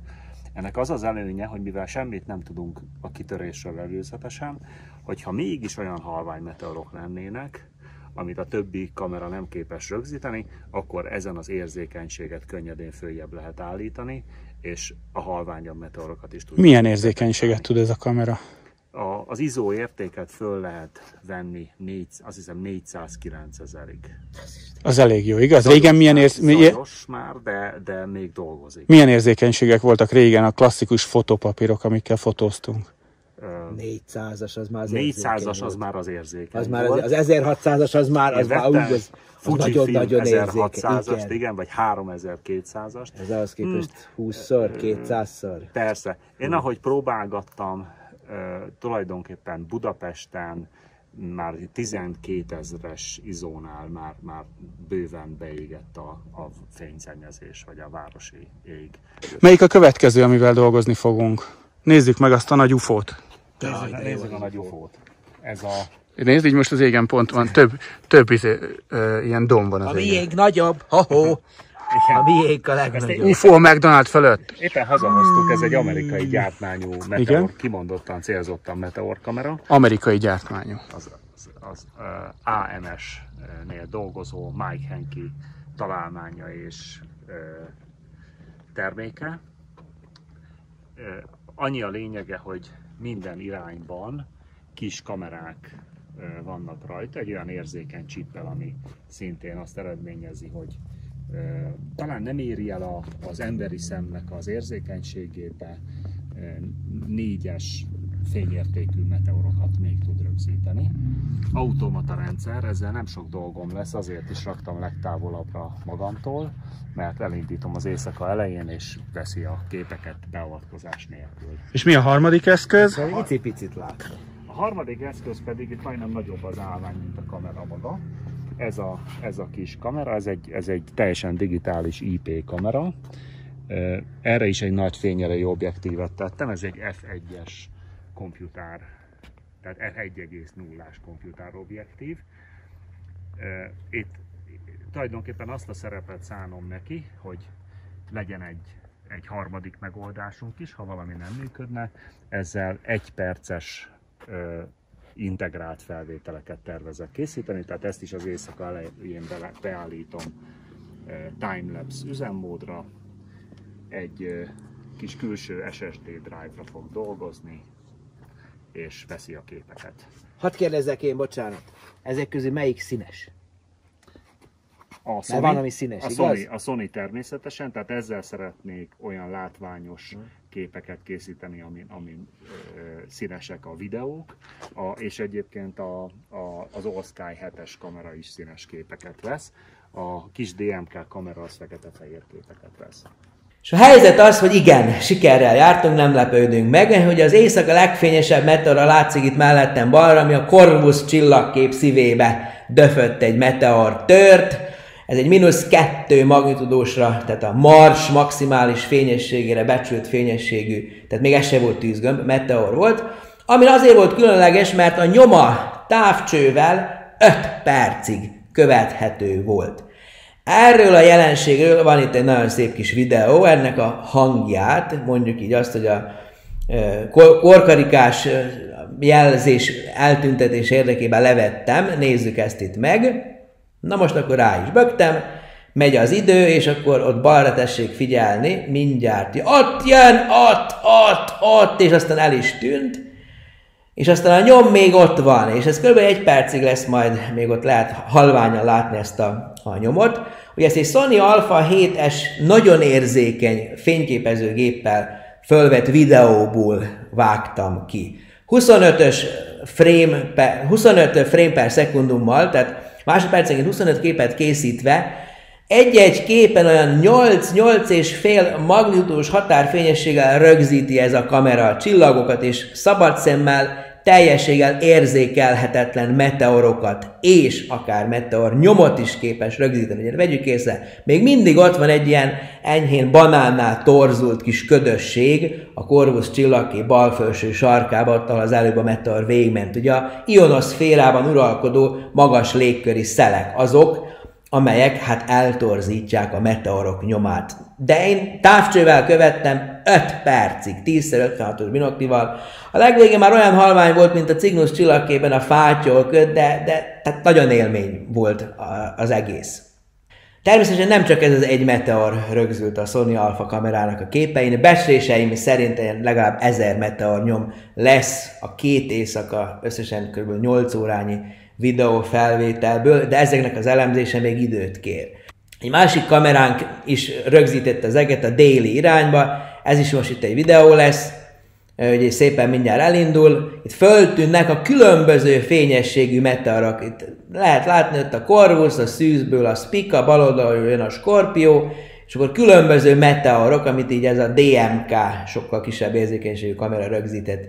Ennek az az előnye, hogy mivel semmit nem tudunk a kitörésről előzetesen, hogyha mégis olyan halvány meteorok lennének, amit a többi kamera nem képes rögzíteni, akkor ezen az érzékenységet könnyedén följebb lehet állítani, és a halványabb meteorokat is tudjuk. Milyen érzékenységet tud ez a kamera? A, az izó értéket föl lehet venni, négy, azt hiszem 409 ezerig. Az elég jó, igaz? Régen milyen érzékenységek? már, de, de még dolgozik. Milyen érzékenységek voltak régen a klasszikus fotopapírok, amikkel fotóztunk? 400-as az már az 400-as az már az érzékeny Az már az, az 1600-as az már az, már úgy, az, az nagyon, nagyon 1600-ast, igen, vagy 3200-ast. Ez ahhoz képest hmm. 20-szor, 200-szor. Persze. Én hmm. ahogy próbálgattam tulajdonképpen Budapesten már 12 ezres izónál már, már bőven beégett a, a fényszennyezés, vagy a városi ég. Melyik a következő, amivel dolgozni fogunk? Nézzük meg azt a nagy ufót. Nézzük, nézzük a nagy ufót. Ez a Nézd, így most az égen pont van, több, több izé, ö, ilyen domb van az A miénk nagyobb, ho-ho. Igen. A miénk a legnagyobb. UFO McDonald fölött. Éppen hazahoztuk, ez egy amerikai gyártmányú meteor, Igen? kimondottan célzottan meteorkamera. Amerikai gyártmányú. Az, az, az uh, AMS-nél dolgozó Mike Henke találmánya és terméke. Annyi a lényege, hogy minden irányban kis kamerák vannak rajta, egy olyan érzékeny csippel, ami szintén azt eredményezi, hogy talán nem éri el a, az emberi szemnek az érzékenységét, de négyes fényértékű meteorokat még tud rögzíteni. Automata rendszer, ezzel nem sok dolgom lesz, azért is raktam legtávolabbra magamtól, mert elindítom az éjszaka elején, és veszi a képeket beavatkozás nélkül. És mi a harmadik eszköz? Egy picit látom. A harmadik eszköz pedig itt majdnem nagyobb az állvány, mint a kamera maga. Ez a, ez a kis kamera, ez egy, ez egy teljesen digitális IP kamera. Erre is egy nagy fényerejű objektívet tettem, ez egy F1-es komputár, tehát F1,0-ás komputár objektív. Itt tulajdonképpen azt a szerepet szánom neki, hogy legyen egy, egy harmadik megoldásunk is, ha valami nem működne. Ezzel egy perces integrált felvételeket tervezek készíteni, tehát ezt is az éjszaka elején beállítom timelapse üzemmódra, egy kis külső SSD drive-ra fog dolgozni, és veszi a képeket. Hadd kérdezzek én, bocsánat, ezek közül melyik színes? A Sony, van, ami színes, a, Sony, a Sony természetesen, tehát ezzel szeretnék olyan látványos hmm. Képeket készíteni, amin, amin ö, színesek a videók, a, és egyébként a, a, az All Sky 7-es kamera is színes képeket vesz, a kis DMK kamera az fekete-fehér képeket vesz. És a helyzet az, hogy igen, sikerrel jártunk, nem lepődünk meg, hogy az éjszaka legfényesebb meteora látszik itt mellettem balra, ami a Corvus csillagkép szívébe döfött egy meteor tört. Ez egy mínusz kettő magnitudósra, tehát a Mars maximális fényességére becsült fényességű, tehát még ez se volt tűzgömb, meteor volt, ami azért volt különleges, mert a nyoma távcsővel 5 percig követhető volt. Erről a jelenségről van itt egy nagyon szép kis videó, ennek a hangját, mondjuk így azt, hogy a korkarikás jelzés eltüntetés érdekében levettem, nézzük ezt itt meg. Na most akkor rá is bögtem, megy az idő, és akkor ott balra tessék figyelni, mindjárt. Ott jön, ott, ott, ott, és aztán el is tűnt. És aztán a nyom még ott van, és ez kb. egy percig lesz majd, még ott lehet halványan látni ezt a, a nyomot. Ugye ezt egy Sony Alpha 7S nagyon érzékeny fényképezőgéppel fölvett videóból vágtam ki. 25-ös frame per, 25 frame per szekundummal, tehát másodpercenként 25 képet készítve, egy-egy képen olyan 8-8 és fél magnitúdos határfényességgel rögzíti ez a kamera a csillagokat, és szabad szemmel teljességgel érzékelhetetlen meteorokat, és akár meteor nyomot is képes rögzíteni. Ugye, vegyük észre, még mindig ott van egy ilyen enyhén banánnál torzult kis ködösség a Corvus csillagké bal felső sarkában, ott, ahol az előbb a meteor végment. Ugye a ionoszférában uralkodó magas légköri szelek azok, amelyek hát eltorzítják a meteorok nyomát. De én távcsővel követtem 5 percig, 10x56-os binoklival. A legvégén már olyan halvány volt, mint a Cygnus csillagkében a fátyol köd, de, de tehát nagyon élmény volt az egész. Természetesen nem csak ez az egy meteor rögzült a Sony Alpha kamerának a képein, becsléseim szerint legalább ezer meteor nyom lesz a két éjszaka, összesen kb. 8 órányi videófelvételből, de ezeknek az elemzése még időt kér. Egy másik kameránk is rögzítette az eget a déli irányba, ez is most itt egy videó lesz, hogy szépen mindjárt elindul. Itt föltűnnek a különböző fényességű meteorok. Itt lehet látni ott a Corvus, a szűzből a Spica, bal oldalról jön a Scorpio, és akkor különböző meteorok, amit így ez a DMK, sokkal kisebb érzékenységű kamera rögzített.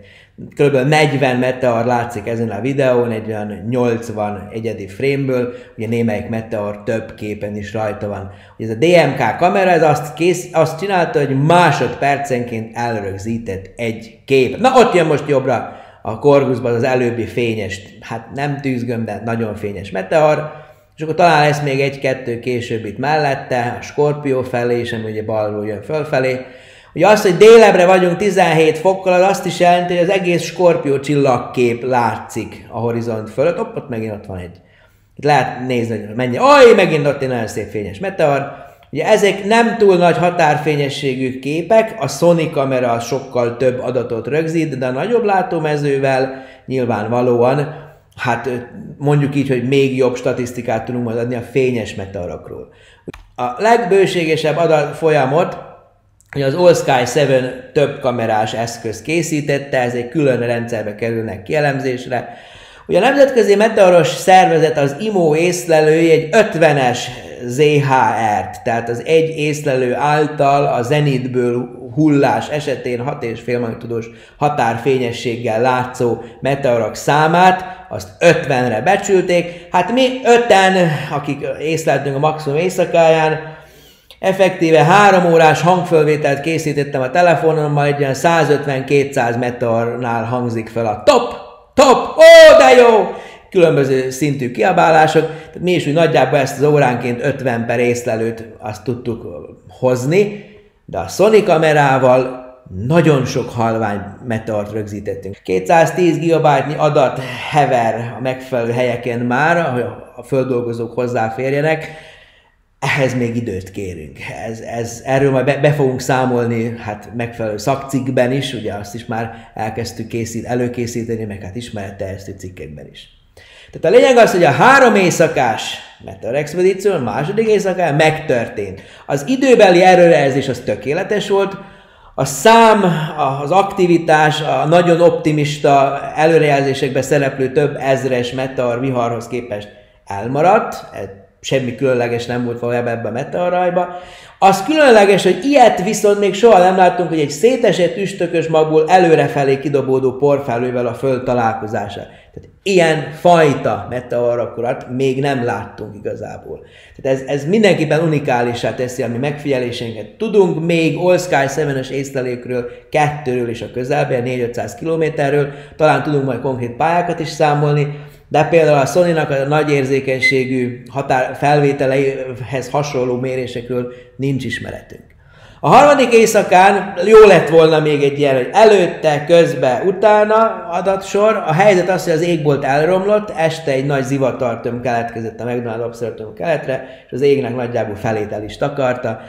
Kb. 40 meteor látszik ezen a videón, egy olyan 80 egyedi frameből, ugye némelyik meteor több képen is rajta van. Ugye ez a DMK kamera, ez azt, kész, azt csinálta, hogy másodpercenként elrögzített egy kép. Na ott jön most jobbra a Corvusban az előbbi fényes, hát nem tűzgömb, de nagyon fényes meteor, és akkor talán lesz még egy-kettő később itt mellette, a Skorpió felé, és ami ugye balról jön fölfelé. Ugye azt, hogy délebre vagyunk 17 fokkal, az azt is jelenti, hogy az egész Skorpió csillagkép látszik a horizont fölött. Hopp, ott megint ott van egy, Itt lehet nézni, hogy mennyi. Aj, megint ott egy nagyon szép fényes meteor. Ugye ezek nem túl nagy határfényességű képek, a Sony kamera sokkal több adatot rögzít, de a nagyobb látómezővel nyilvánvalóan, hát mondjuk így, hogy még jobb statisztikát tudunk majd adni a fényes meteorokról. A legbőségesebb adat hogy az All Sky 7 több kamerás eszköz készítette, ez egy külön rendszerbe kerülnek kielemzésre. Ugye a Nemzetközi Meteoros Szervezet az IMO észlelői egy 50-es ZHR-t, tehát az egy észlelő által a zenitből hullás esetén 6,5 magnitudós határfényességgel látszó meteorok számát, azt 50-re becsülték. Hát mi öten, akik észleltünk a maximum éjszakáján, Effektíve három órás hangfölvételt készítettem a telefonommal, egy ilyen 150-200 meteornál hangzik fel a top, top, ó, de jó! Különböző szintű kiabálások, tehát mi is úgy nagyjából ezt az óránként 50 per észlelőt azt tudtuk hozni, de a Sony kamerával nagyon sok halvány meteort rögzítettünk. 210 GB adat hever a megfelelő helyeken már, hogy a földolgozók hozzáférjenek, ehhez még időt kérünk. Ez, ez, erről majd be, be fogunk számolni hát megfelelő szakcikkben is, ugye azt is már elkezdtük készít, előkészíteni, meg hát ismeretterjesztő cikkekben is. Tehát a lényeg az, hogy a három éjszakás Meteor Expedíció, második éjszakán megtörtént. Az időbeli erőrejelzés az tökéletes volt, a szám, az aktivitás, a nagyon optimista előrejelzésekben szereplő több ezres meteor viharhoz képest elmaradt, semmi különleges nem volt valójában ebben a meteorajban. Az különleges, hogy ilyet viszont még soha nem láttunk, hogy egy szétesett üstökös magból előrefelé kidobódó porfelővel a föld találkozása. Tehát ilyen fajta meteorokat még nem láttunk igazából. Tehát ez, ez mindenképpen unikálisá teszi a mi megfigyelésénket. Tudunk még All Sky 7-es észlelékről, kettőről is a közelben, 4-500 kilométerről, talán tudunk majd konkrét pályákat is számolni, de például a sony a nagy érzékenységű határ felvételeihez hasonló mérésekről nincs ismeretünk. A harmadik éjszakán jó lett volna még egy ilyen, hogy előtte, közbe, utána adatsor. A helyzet az, hogy az égbolt elromlott, este egy nagy zivatartöm keletkezett a McDonald Observatorium keletre, és az égnek nagyjából felét el is takarta.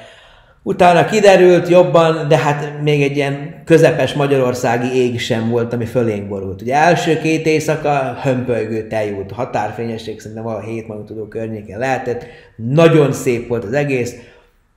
Utána kiderült jobban, de hát még egy ilyen közepes magyarországi ég sem volt, ami fölénk borult. Ugye első két éjszaka hömpölygő tejút, határfényesség szerintem valahol 7 tudó környéken lehetett. Nagyon szép volt az egész,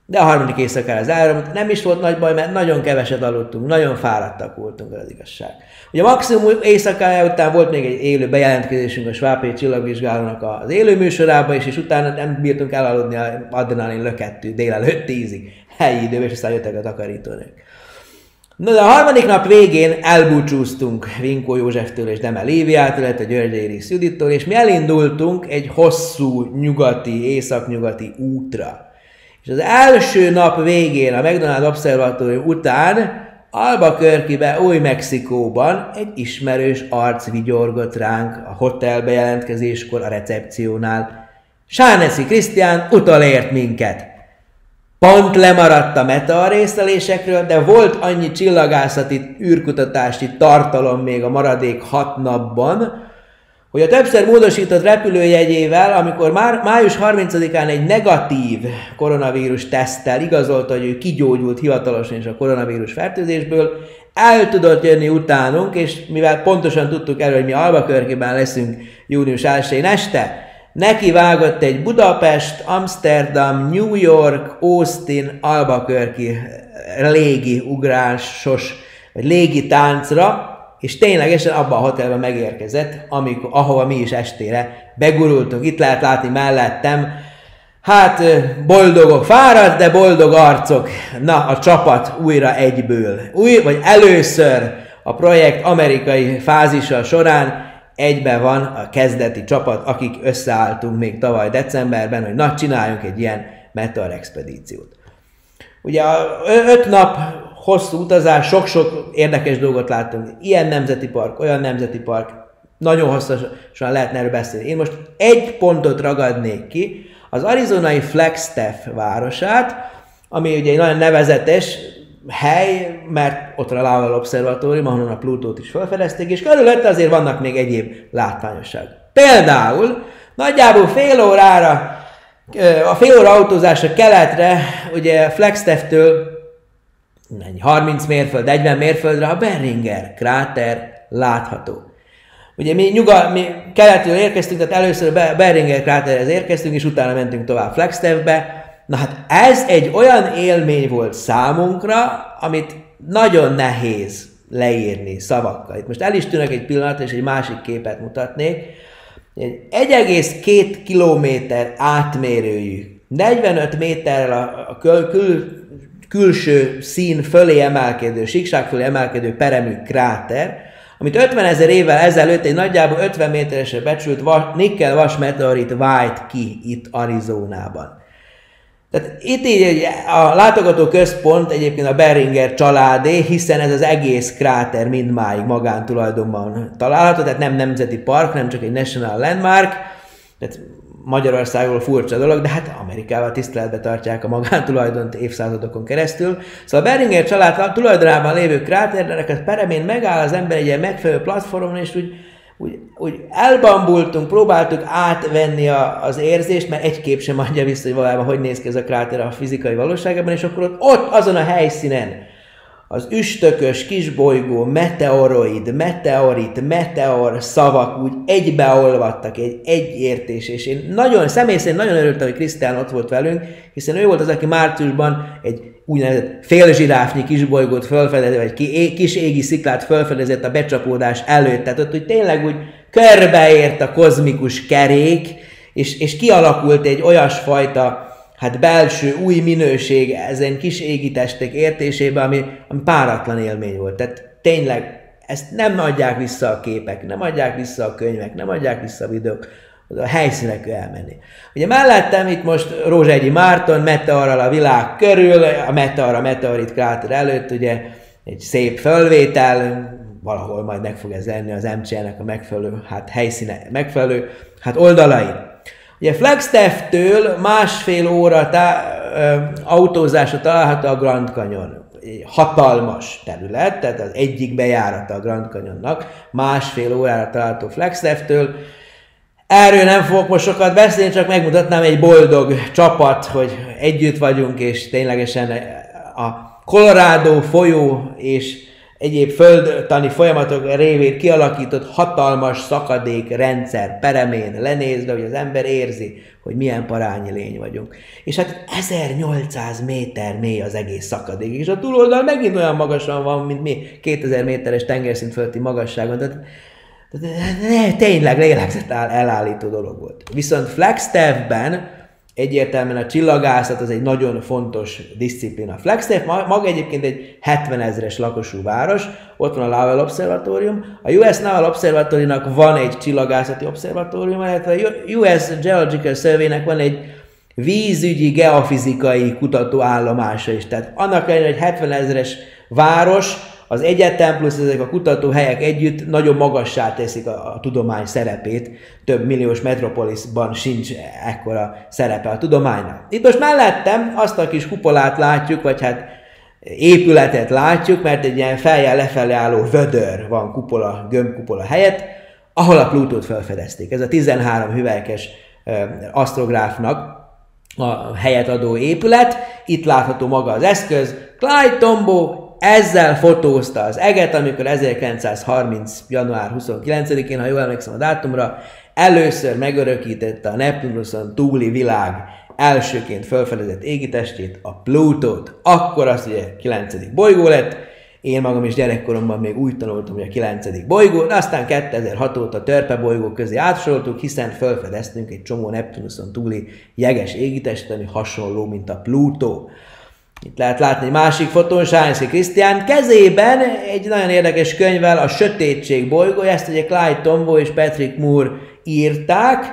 de a harmadik éjszakára az elromlott. Nem is volt nagy baj, mert nagyon keveset aludtunk, nagyon fáradtak voltunk, az igazság. Ugye maximum éjszakája után volt még egy élő bejelentkezésünk a Svápé csillagvizsgálónak az élő műsorában is, és utána nem bírtunk elaludni a adrenalin lökettű délelőtt tízig helyi időben, és aztán jöttek a takarítónők. Na de a harmadik nap végén elbúcsúztunk Vinkó Józseftől és Deme Léviától, illetve György Éris Judittól, és mi elindultunk egy hosszú nyugati, északnyugati útra. És az első nap végén, a McDonald Observatórium után Albuquerque-be, Új-Mexikóban egy ismerős arc vigyorgott ránk a hotel bejelentkezéskor a recepciónál. Sánesi Krisztián utalért minket. Pont lemaradt a meteor részlelésekről, de volt annyi csillagászati űrkutatási tartalom még a maradék hat napban, hogy a többször módosított repülőjegyével, amikor már május 30-án egy negatív koronavírus teszttel igazolta, hogy ő kigyógyult hivatalosan is a koronavírus fertőzésből, el tudott jönni utánunk, és mivel pontosan tudtuk elő, hogy mi Albakörkében leszünk június 1 este, neki vágott egy Budapest, Amsterdam, New York, Austin, Albuquerque légi ugrásos, vagy légi táncra, és ténylegesen abban a hotelben megérkezett, amikor, ahova mi is estére begurultunk. Itt lehet látni mellettem, hát boldogok, fáradt, de boldog arcok. Na, a csapat újra egyből. Új, vagy először a projekt amerikai fázisa során egybe van a kezdeti csapat, akik összeálltunk még tavaly decemberben, hogy na, csináljunk egy ilyen meteor expedíciót. Ugye a öt nap hosszú utazás, sok-sok érdekes dolgot láttunk. Ilyen nemzeti park, olyan nemzeti park, nagyon hosszasan lehetne erről beszélni. Én most egy pontot ragadnék ki, az arizonai Flagstaff városát, ami ugye egy nagyon nevezetes hely, mert ott a Lával Observatórium, ahonnan a Plutót is felfedezték, és körülötte azért vannak még egyéb látványosság. Például Nagyjából fél órára, a fél óra autózásra keletre, ugye Flagstaff-től 30 mérföld, 40 mérföldre a Beringer kráter látható. Ugye mi, nyugal, mi keletről érkeztünk, tehát először a Beringer kráterhez érkeztünk, és utána mentünk tovább Flagstaffbe. Na hát ez egy olyan élmény volt számunkra, amit nagyon nehéz leírni szavakkal. Itt most el is tűnök egy pillanat, és egy másik képet mutatnék. Egy 1,2 kilométer átmérőjű, 45 méterrel a, a kül, kül, külső szín fölé emelkedő, síkság fölé emelkedő peremű kráter, amit 50 ezer évvel ezelőtt egy nagyjából 50 méteresre becsült vas, nikkel vas meteorit vájt ki itt Arizonában. Tehát itt így a látogató központ egyébként a Beringer családé, hiszen ez az egész kráter mindmáig magántulajdonban található, tehát nem nemzeti park, nem csak egy national landmark, tehát Magyarországról furcsa dolog, de hát Amerikával tiszteletbe tartják a magántulajdont évszázadokon keresztül. Szóval a Beringer család tulajdonában lévő kráternek a peremén megáll az ember egy ilyen megfelelő platformon, és úgy, úgy, úgy elbambultunk, próbáltuk átvenni a, az érzést, mert egy kép sem adja vissza, hogy valójában hogy néz ki ez a kráter a fizikai valóságában, és akkor ott, ott azon a helyszínen az üstökös kisbolygó, meteoroid, meteorit, meteor szavak úgy egybeolvadtak egy egyértés, és én nagyon, személy szerint nagyon örültem, hogy Krisztián ott volt velünk, hiszen ő volt az, aki márciusban egy úgynevezett félzsiráfnyi kisbolygót felfedezett, vagy kis égi sziklát felfedezett a becsapódás előtt. Tehát ott úgy tényleg úgy körbeért a kozmikus kerék, és, és kialakult egy olyasfajta hát belső új minőség ezen kis égitestek értésében, ami, ami páratlan élmény volt. Tehát tényleg ezt nem adják vissza a képek, nem adják vissza a könyvek, nem adják vissza a videók, a helyszínekre elmenni. Ugye mellettem itt most Rózsegyi Márton, meteorral a világ körül, a meteor, a meteorit kráter előtt, ugye egy szép fölvétel, valahol majd meg fog ez lenni az MCN-nek a megfelelő hát helyszíne, megfelelő hát oldalain. Ugye Flagstaff-től másfél óra tá- autózásra található a Grand Canyon. Hatalmas terület, tehát az egyik bejárata a Grand Canyonnak, másfél órára található Flagstaff-től. Erről nem fogok most sokat beszélni, csak megmutatnám egy boldog csapat, hogy együtt vagyunk, és ténylegesen a Colorado folyó és egyéb földtani folyamatok révén kialakított hatalmas szakadék rendszer peremén lenézve, hogy az ember érzi, hogy milyen parányi lény vagyunk. És hát 1800 méter mély az egész szakadék, és a túloldal megint olyan magasan van, mint mi, 2000 méteres tengerszint fölötti magasságon. Tehát, tehát tényleg lélegzett elállító dolog volt. Viszont Flagstaffben egyértelműen a csillagászat az egy nagyon fontos disziplína. Flagstaff maga egyébként egy 70 ezeres lakosú város, ott van a Naval Observatórium. A US Naval Observatóriumnak van egy csillagászati obszervatórium, illetve a US Geological Survey-nek van egy vízügyi, geofizikai kutatóállomása is. Tehát annak ellenére, hogy 70 ezeres város, az egyetem plusz ezek a kutatóhelyek együtt nagyon magassá teszik a, a tudomány szerepét. Több milliós metropolisban sincs ekkora szerepe a tudománynak. Itt most mellettem azt a kis kupolát látjuk, vagy hát épületet látjuk, mert egy ilyen feljel lefelé álló vödör van kupola, gömbkupola helyett, ahol a Plutót felfedezték. Ez a 13 hüvelykes asztrográfnak a helyet adó épület. Itt látható maga az eszköz. Clyde Tombaugh ezzel fotózta az eget, amikor 1930. január 29-én, ha jól emlékszem a dátumra, először megörökítette a Neptunuson túli világ elsőként felfedezett égitestét, a Plutót. Akkor az ugye 9. bolygó lett, én magam is gyerekkoromban még úgy tanultam, hogy a 9. bolygó, de aztán 2006 óta törpe bolygók közé átsoroltuk, hiszen felfedeztünk egy csomó Neptunuson túli jeges égitestet, ami hasonló, mint a Plutó. Itt lehet látni egy másik fotón, Sányszi Krisztián kezében egy nagyon érdekes könyvvel, a Sötétség bolygója, ezt ugye Clyde Tombo és Patrick Moore írták.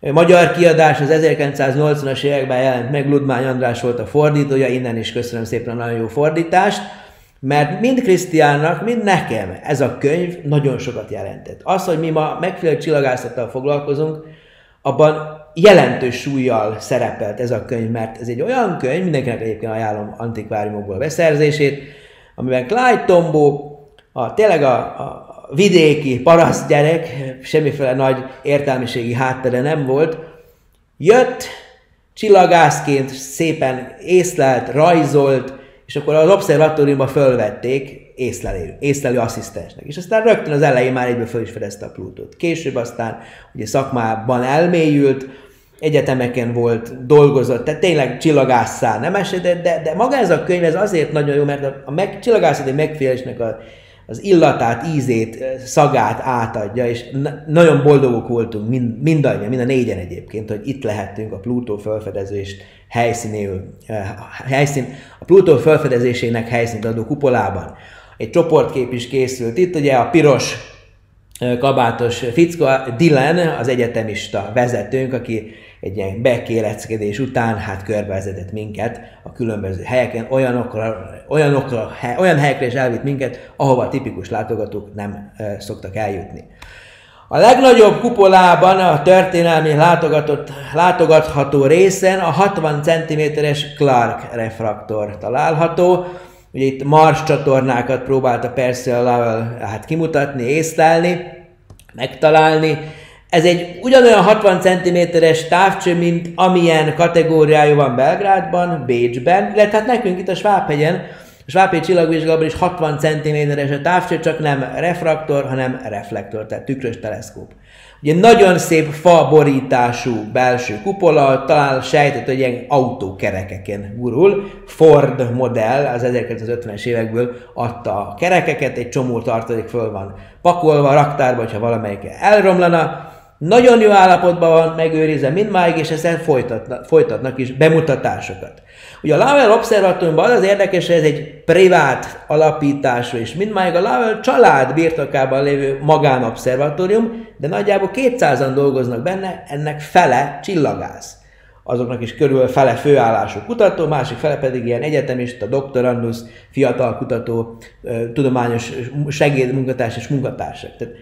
Magyar kiadás az 1980-as években jelent meg, Ludmány András volt a fordítója, innen is köszönöm szépen a nagyon jó fordítást, mert mind Krisztiánnak, mind nekem ez a könyv nagyon sokat jelentett. Az, hogy mi ma megfelelő csillagászattal foglalkozunk, abban jelentős súlyjal szerepelt ez a könyv, mert ez egy olyan könyv, mindenkinek egyébként ajánlom antikváriumokból beszerzését, amiben Clyde Tombo a, tényleg a, a, vidéki paraszt gyerek, semmiféle nagy értelmiségi háttere nem volt, jött, csillagászként szépen észlelt, rajzolt, és akkor az obszervatóriumban fölvették észlelő, észlelő asszisztensnek. És aztán rögtön az elején már egyből föl is fedezte a Plutót. Később aztán ugye szakmában elmélyült, egyetemeken volt, dolgozott, tehát tényleg csillagásszá nem esedett, de, de maga ez a könyv ez azért nagyon jó, mert a, a meg, csillagászati megfélésnek a, az illatát, ízét, szagát átadja, és na- nagyon boldogok voltunk mind, mindannyian, mind a négyen egyébként, hogy itt lehettünk a Plutó felfedezés helyszínéül, helyszín, a Plutó felfedezésének helyszínt adó kupolában. Egy csoportkép is készült itt, ugye a piros kabátos fickó, Dylan, az egyetemista vezetőnk, aki egy ilyen bekéleckedés után hát körbevezetett minket a különböző helyeken, olyanokra, olyanokra, olyan helyekre is elvitt minket, ahova tipikus látogatók nem szoktak eljutni. A legnagyobb kupolában a történelmi látogatott, látogatható részen a 60 cm-es Clark refraktor található. Ugye itt Mars csatornákat próbálta persze a Lowell hát kimutatni, észlelni, megtalálni, ez egy ugyanolyan 60 cm-es távcső, mint amilyen kategóriájú van Belgrádban, Bécsben, illetve hát nekünk itt a Svábhegyen, a Svábhegy csillagvizsgálóban is 60 cm-es a távcső, csak nem refraktor, hanem reflektor, tehát tükrös teleszkóp. Ugye nagyon szép fa borítású belső kupola, talán sejtett, hogy ilyen autókerekeken gurul. Ford modell az 1950-es évekből adta a kerekeket, egy csomó tartalék föl van pakolva raktárba, hogyha valamelyik elromlana nagyon jó állapotban van megőrizve mindmáig, és ezzel folytatnak, folytatnak is bemutatásokat. Ugye a Lavel Observatóriumban az az érdekes, hogy ez egy privát alapítású, és mindmáig a Lavel család birtokában lévő magánobszervatórium, de nagyjából 200-an dolgoznak benne, ennek fele csillagász. Azoknak is körülbelül fele főállású kutató, másik fele pedig ilyen egyetemista, doktorandusz, fiatal kutató, tudományos segédmunkatárs és munkatársak. Tehát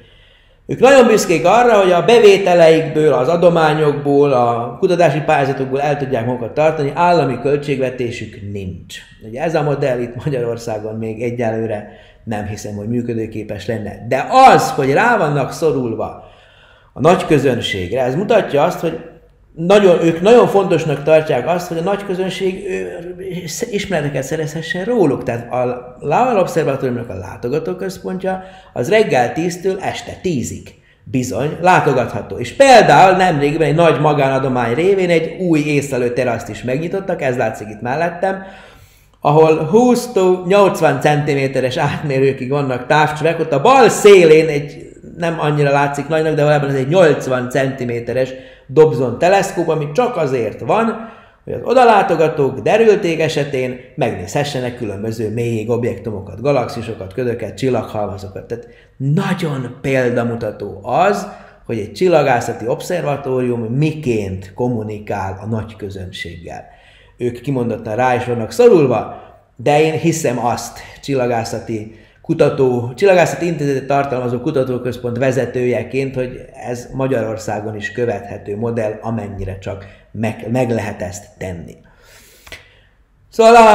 ők nagyon büszkék arra, hogy a bevételeikből, az adományokból, a kutatási pályázatokból el tudják magukat tartani, állami költségvetésük nincs. Ugye ez a modell itt Magyarországon még egyelőre nem hiszem, hogy működőképes lenne. De az, hogy rá vannak szorulva a nagy közönségre, ez mutatja azt, hogy nagyon, ők nagyon fontosnak tartják azt, hogy a nagy közönség ismereteket szerezhessen róluk. Tehát a Laval Observatóriumnak a látogatóközpontja az reggel 10-től este 10-ig bizony látogatható. És például nemrégben egy nagy magánadomány révén egy új észlelő teraszt is megnyitottak, ez látszik itt mellettem, ahol 20 80 cm-es átmérőkig vannak távcsövek, ott a bal szélén egy nem annyira látszik nagynak, de valójában ez egy 80 cm-es Dobson teleszkóp, ami csak azért van, hogy az odalátogatók derülték esetén megnézhessenek különböző mélyég objektumokat, galaxisokat, ködöket, csillaghalmazokat. Tehát nagyon példamutató az, hogy egy csillagászati obszervatórium miként kommunikál a nagy közönséggel. Ők kimondottan rá is vannak szorulva, de én hiszem azt csillagászati kutató, csillagászati intézetet tartalmazó kutatóközpont vezetőjeként, hogy ez Magyarországon is követhető modell, amennyire csak meg, meg lehet ezt tenni. Szóval a,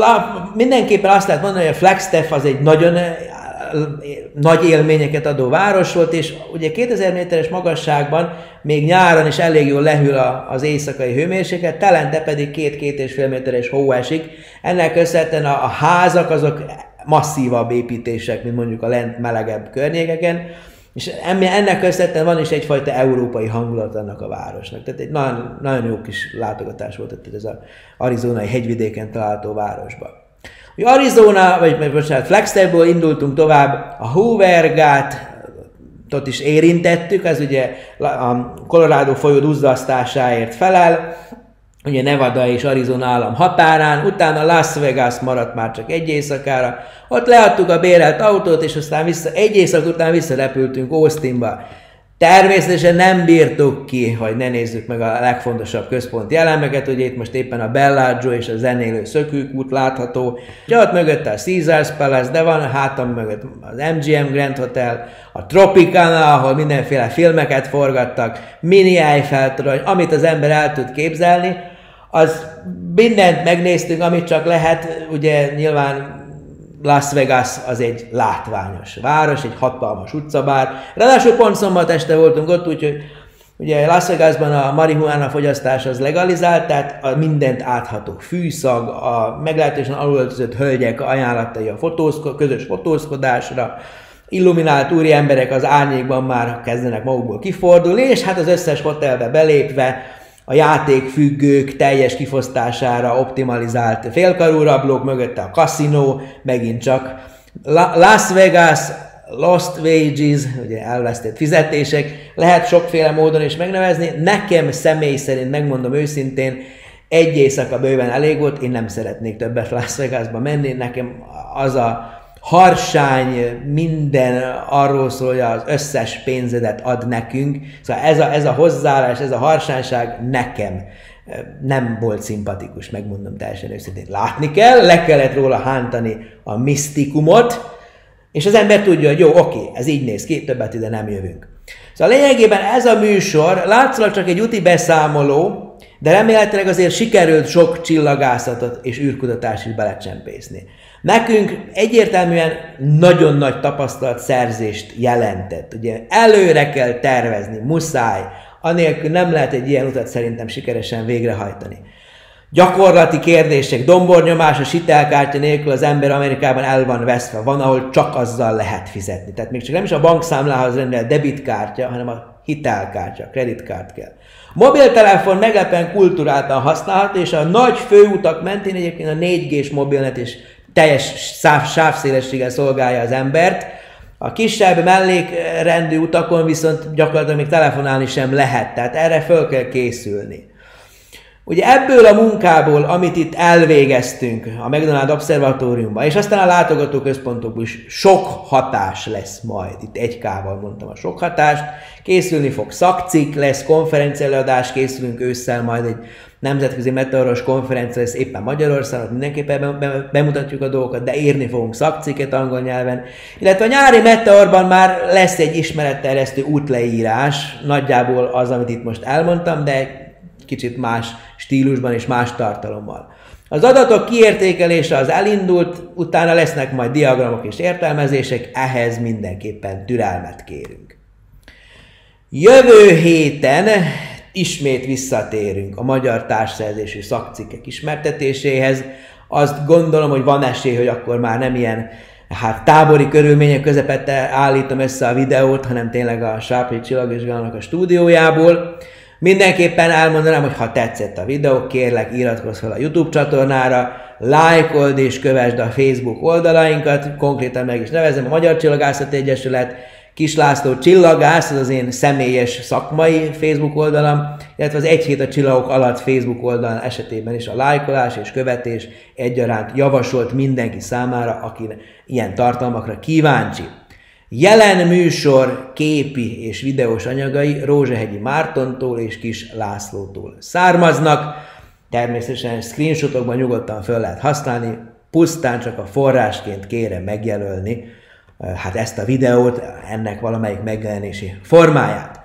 a, mindenképpen azt lehet mondani, hogy a Flagstaff az egy nagyon eh, nagy élményeket adó város volt, és ugye 2000 méteres magasságban még nyáron is elég jól lehűl a, az éjszakai hőmérséklet, telente pedig két-két és fél méteres hó esik. Ennek köszönhetően a, a házak azok masszívabb építések, mint mondjuk a lent melegebb környékeken, és ennek köszönhetően van is egyfajta európai hangulat annak a városnak. Tehát egy nagyon, nagyon jó kis látogatás volt itt ez az arizonai hegyvidéken található városba. Ugye Arizona, vagy bocsánat, Flagstaffból indultunk tovább, a Hoover Gát, ott is érintettük, ez ugye a Colorado folyó duzzasztásáért felel, ugye Nevada és Arizona állam határán, utána Las Vegas maradt már csak egy éjszakára, ott leadtuk a bérelt autót, és aztán vissza, egy éjszak után visszarepültünk Austinba. Természetesen nem bírtuk ki, hogy ne nézzük meg a legfontosabb központi elemeket, ugye itt most éppen a Bellagio és a zenélő szökőkút látható, ugye ott mögötte a Caesars Palace, de van a hátam mögött az MGM Grand Hotel, a Tropicana, ahol mindenféle filmeket forgattak, mini Eiffel torony, amit az ember el tud képzelni, az mindent megnéztünk, amit csak lehet, ugye nyilván Las Vegas az egy látványos város, egy hatalmas utcabár. Ráadásul pont szombat este voltunk ott, úgyhogy Ugye Las Vegasban a marihuana fogyasztás az legalizált, tehát a mindent átható fűszag, a meglehetősen alulöltözött hölgyek ajánlatai a fotózko- közös fotózkodásra, illuminált úri emberek az árnyékban már kezdenek magukból kifordulni, és hát az összes hotelbe belépve a játékfüggők teljes kifosztására optimalizált félkarú rablók, mögötte a kaszinó, megint csak La- Las Vegas, lost wages, ugye elvesztett fizetések, lehet sokféle módon is megnevezni. Nekem személy szerint, megmondom őszintén, egy éjszaka bőven elég volt, én nem szeretnék többet Las Vegasba menni, nekem az a harsány, minden arról szól, hogy az összes pénzedet ad nekünk. Szóval ez a, ez a hozzáállás, ez a harsányság nekem nem volt szimpatikus, megmondom teljesen őszintén. Látni kell, le kellett róla hántani a misztikumot, és az ember tudja, hogy jó, oké, ez így néz ki, többet ide nem jövünk. Szóval lényegében ez a műsor látszólag csak egy úti beszámoló, de remélhetőleg azért sikerült sok csillagászatot és űrkutatást is belecsempészni. Nekünk egyértelműen nagyon nagy tapasztalat szerzést jelentett. Ugye előre kell tervezni, muszáj, anélkül nem lehet egy ilyen utat szerintem sikeresen végrehajtani. Gyakorlati kérdések, dombornyomás, a sitelkártya nélkül az ember Amerikában el van veszve, van, ahol csak azzal lehet fizetni. Tehát még csak nem is a bankszámlához rendel debitkártya, hanem a hitelkártya, kreditkártya kell. Mobiltelefon meglepen kulturáltan használható, és a nagy főutak mentén egyébként a 4G-s mobilnet is teljes sávszélességgel szolgálja az embert. A kisebb mellékrendű utakon viszont gyakorlatilag még telefonálni sem lehet, tehát erre föl kell készülni. Ugye ebből a munkából, amit itt elvégeztünk a McDonald Observatóriumban, és aztán a látogatóközpontokból is sok hatás lesz majd. Itt egy kával mondtam a sok hatást. Készülni fog szakcik, lesz konferencialadás, készülünk ősszel majd egy nemzetközi meteoros konferencia lesz éppen Magyarországon, mindenképpen bemutatjuk a dolgokat, de írni fogunk szakciket angol nyelven. Illetve a nyári meteorban már lesz egy ismeretterjesztő útleírás, nagyjából az, amit itt most elmondtam, de kicsit más stílusban és más tartalommal. Az adatok kiértékelése az elindult, utána lesznek majd diagramok és értelmezések, ehhez mindenképpen türelmet kérünk. Jövő héten ismét visszatérünk a magyar társszerzésű szakcikkek ismertetéséhez. Azt gondolom, hogy van esély, hogy akkor már nem ilyen hát tábori körülmények közepette állítom össze a videót, hanem tényleg a Sápri Csillagvizsgálónak a stúdiójából. Mindenképpen elmondanám, hogy ha tetszett a videó, kérlek iratkozz fel a YouTube csatornára, lájkold és kövesd a Facebook oldalainkat, konkrétan meg is nevezem a Magyar Csillagászati Egyesület, Kis László Csillagász, az az én személyes szakmai Facebook oldalam, illetve az Egy Hét a Csillagok alatt Facebook oldalon esetében is a lájkolás és követés egyaránt javasolt mindenki számára, aki ilyen tartalmakra kíváncsi. Jelen műsor képi és videós anyagai Rózsahegyi Mártontól és Kis Lászlótól származnak. Természetesen screenshotokban nyugodtan föl lehet használni, pusztán csak a forrásként kérem megjelölni hát ezt a videót, ennek valamelyik megjelenési formáját.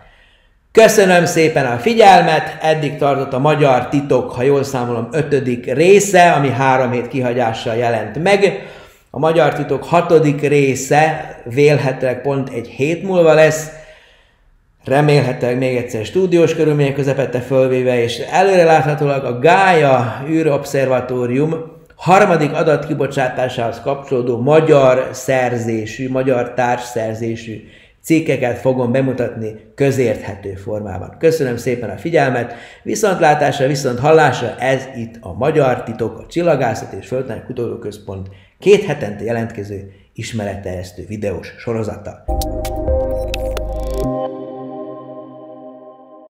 Köszönöm szépen a figyelmet, eddig tartott a Magyar Titok, ha jól számolom, ötödik része, ami három hét kihagyással jelent meg. A Magyar Titok hatodik része vélhetőleg pont egy hét múlva lesz, remélhetőleg még egyszer stúdiós körülmények közepette fölvéve, és előreláthatólag a Gája űrobszervatórium harmadik adatkibocsátásához kapcsolódó magyar szerzésű, magyar társszerzésű cikkeket fogom bemutatni közérthető formában. Köszönöm szépen a figyelmet, viszontlátásra, viszont hallásra, ez itt a Magyar Titok, a Csillagászat és Földtani Kutatóközpont két hetente jelentkező ismeretterjesztő videós sorozata.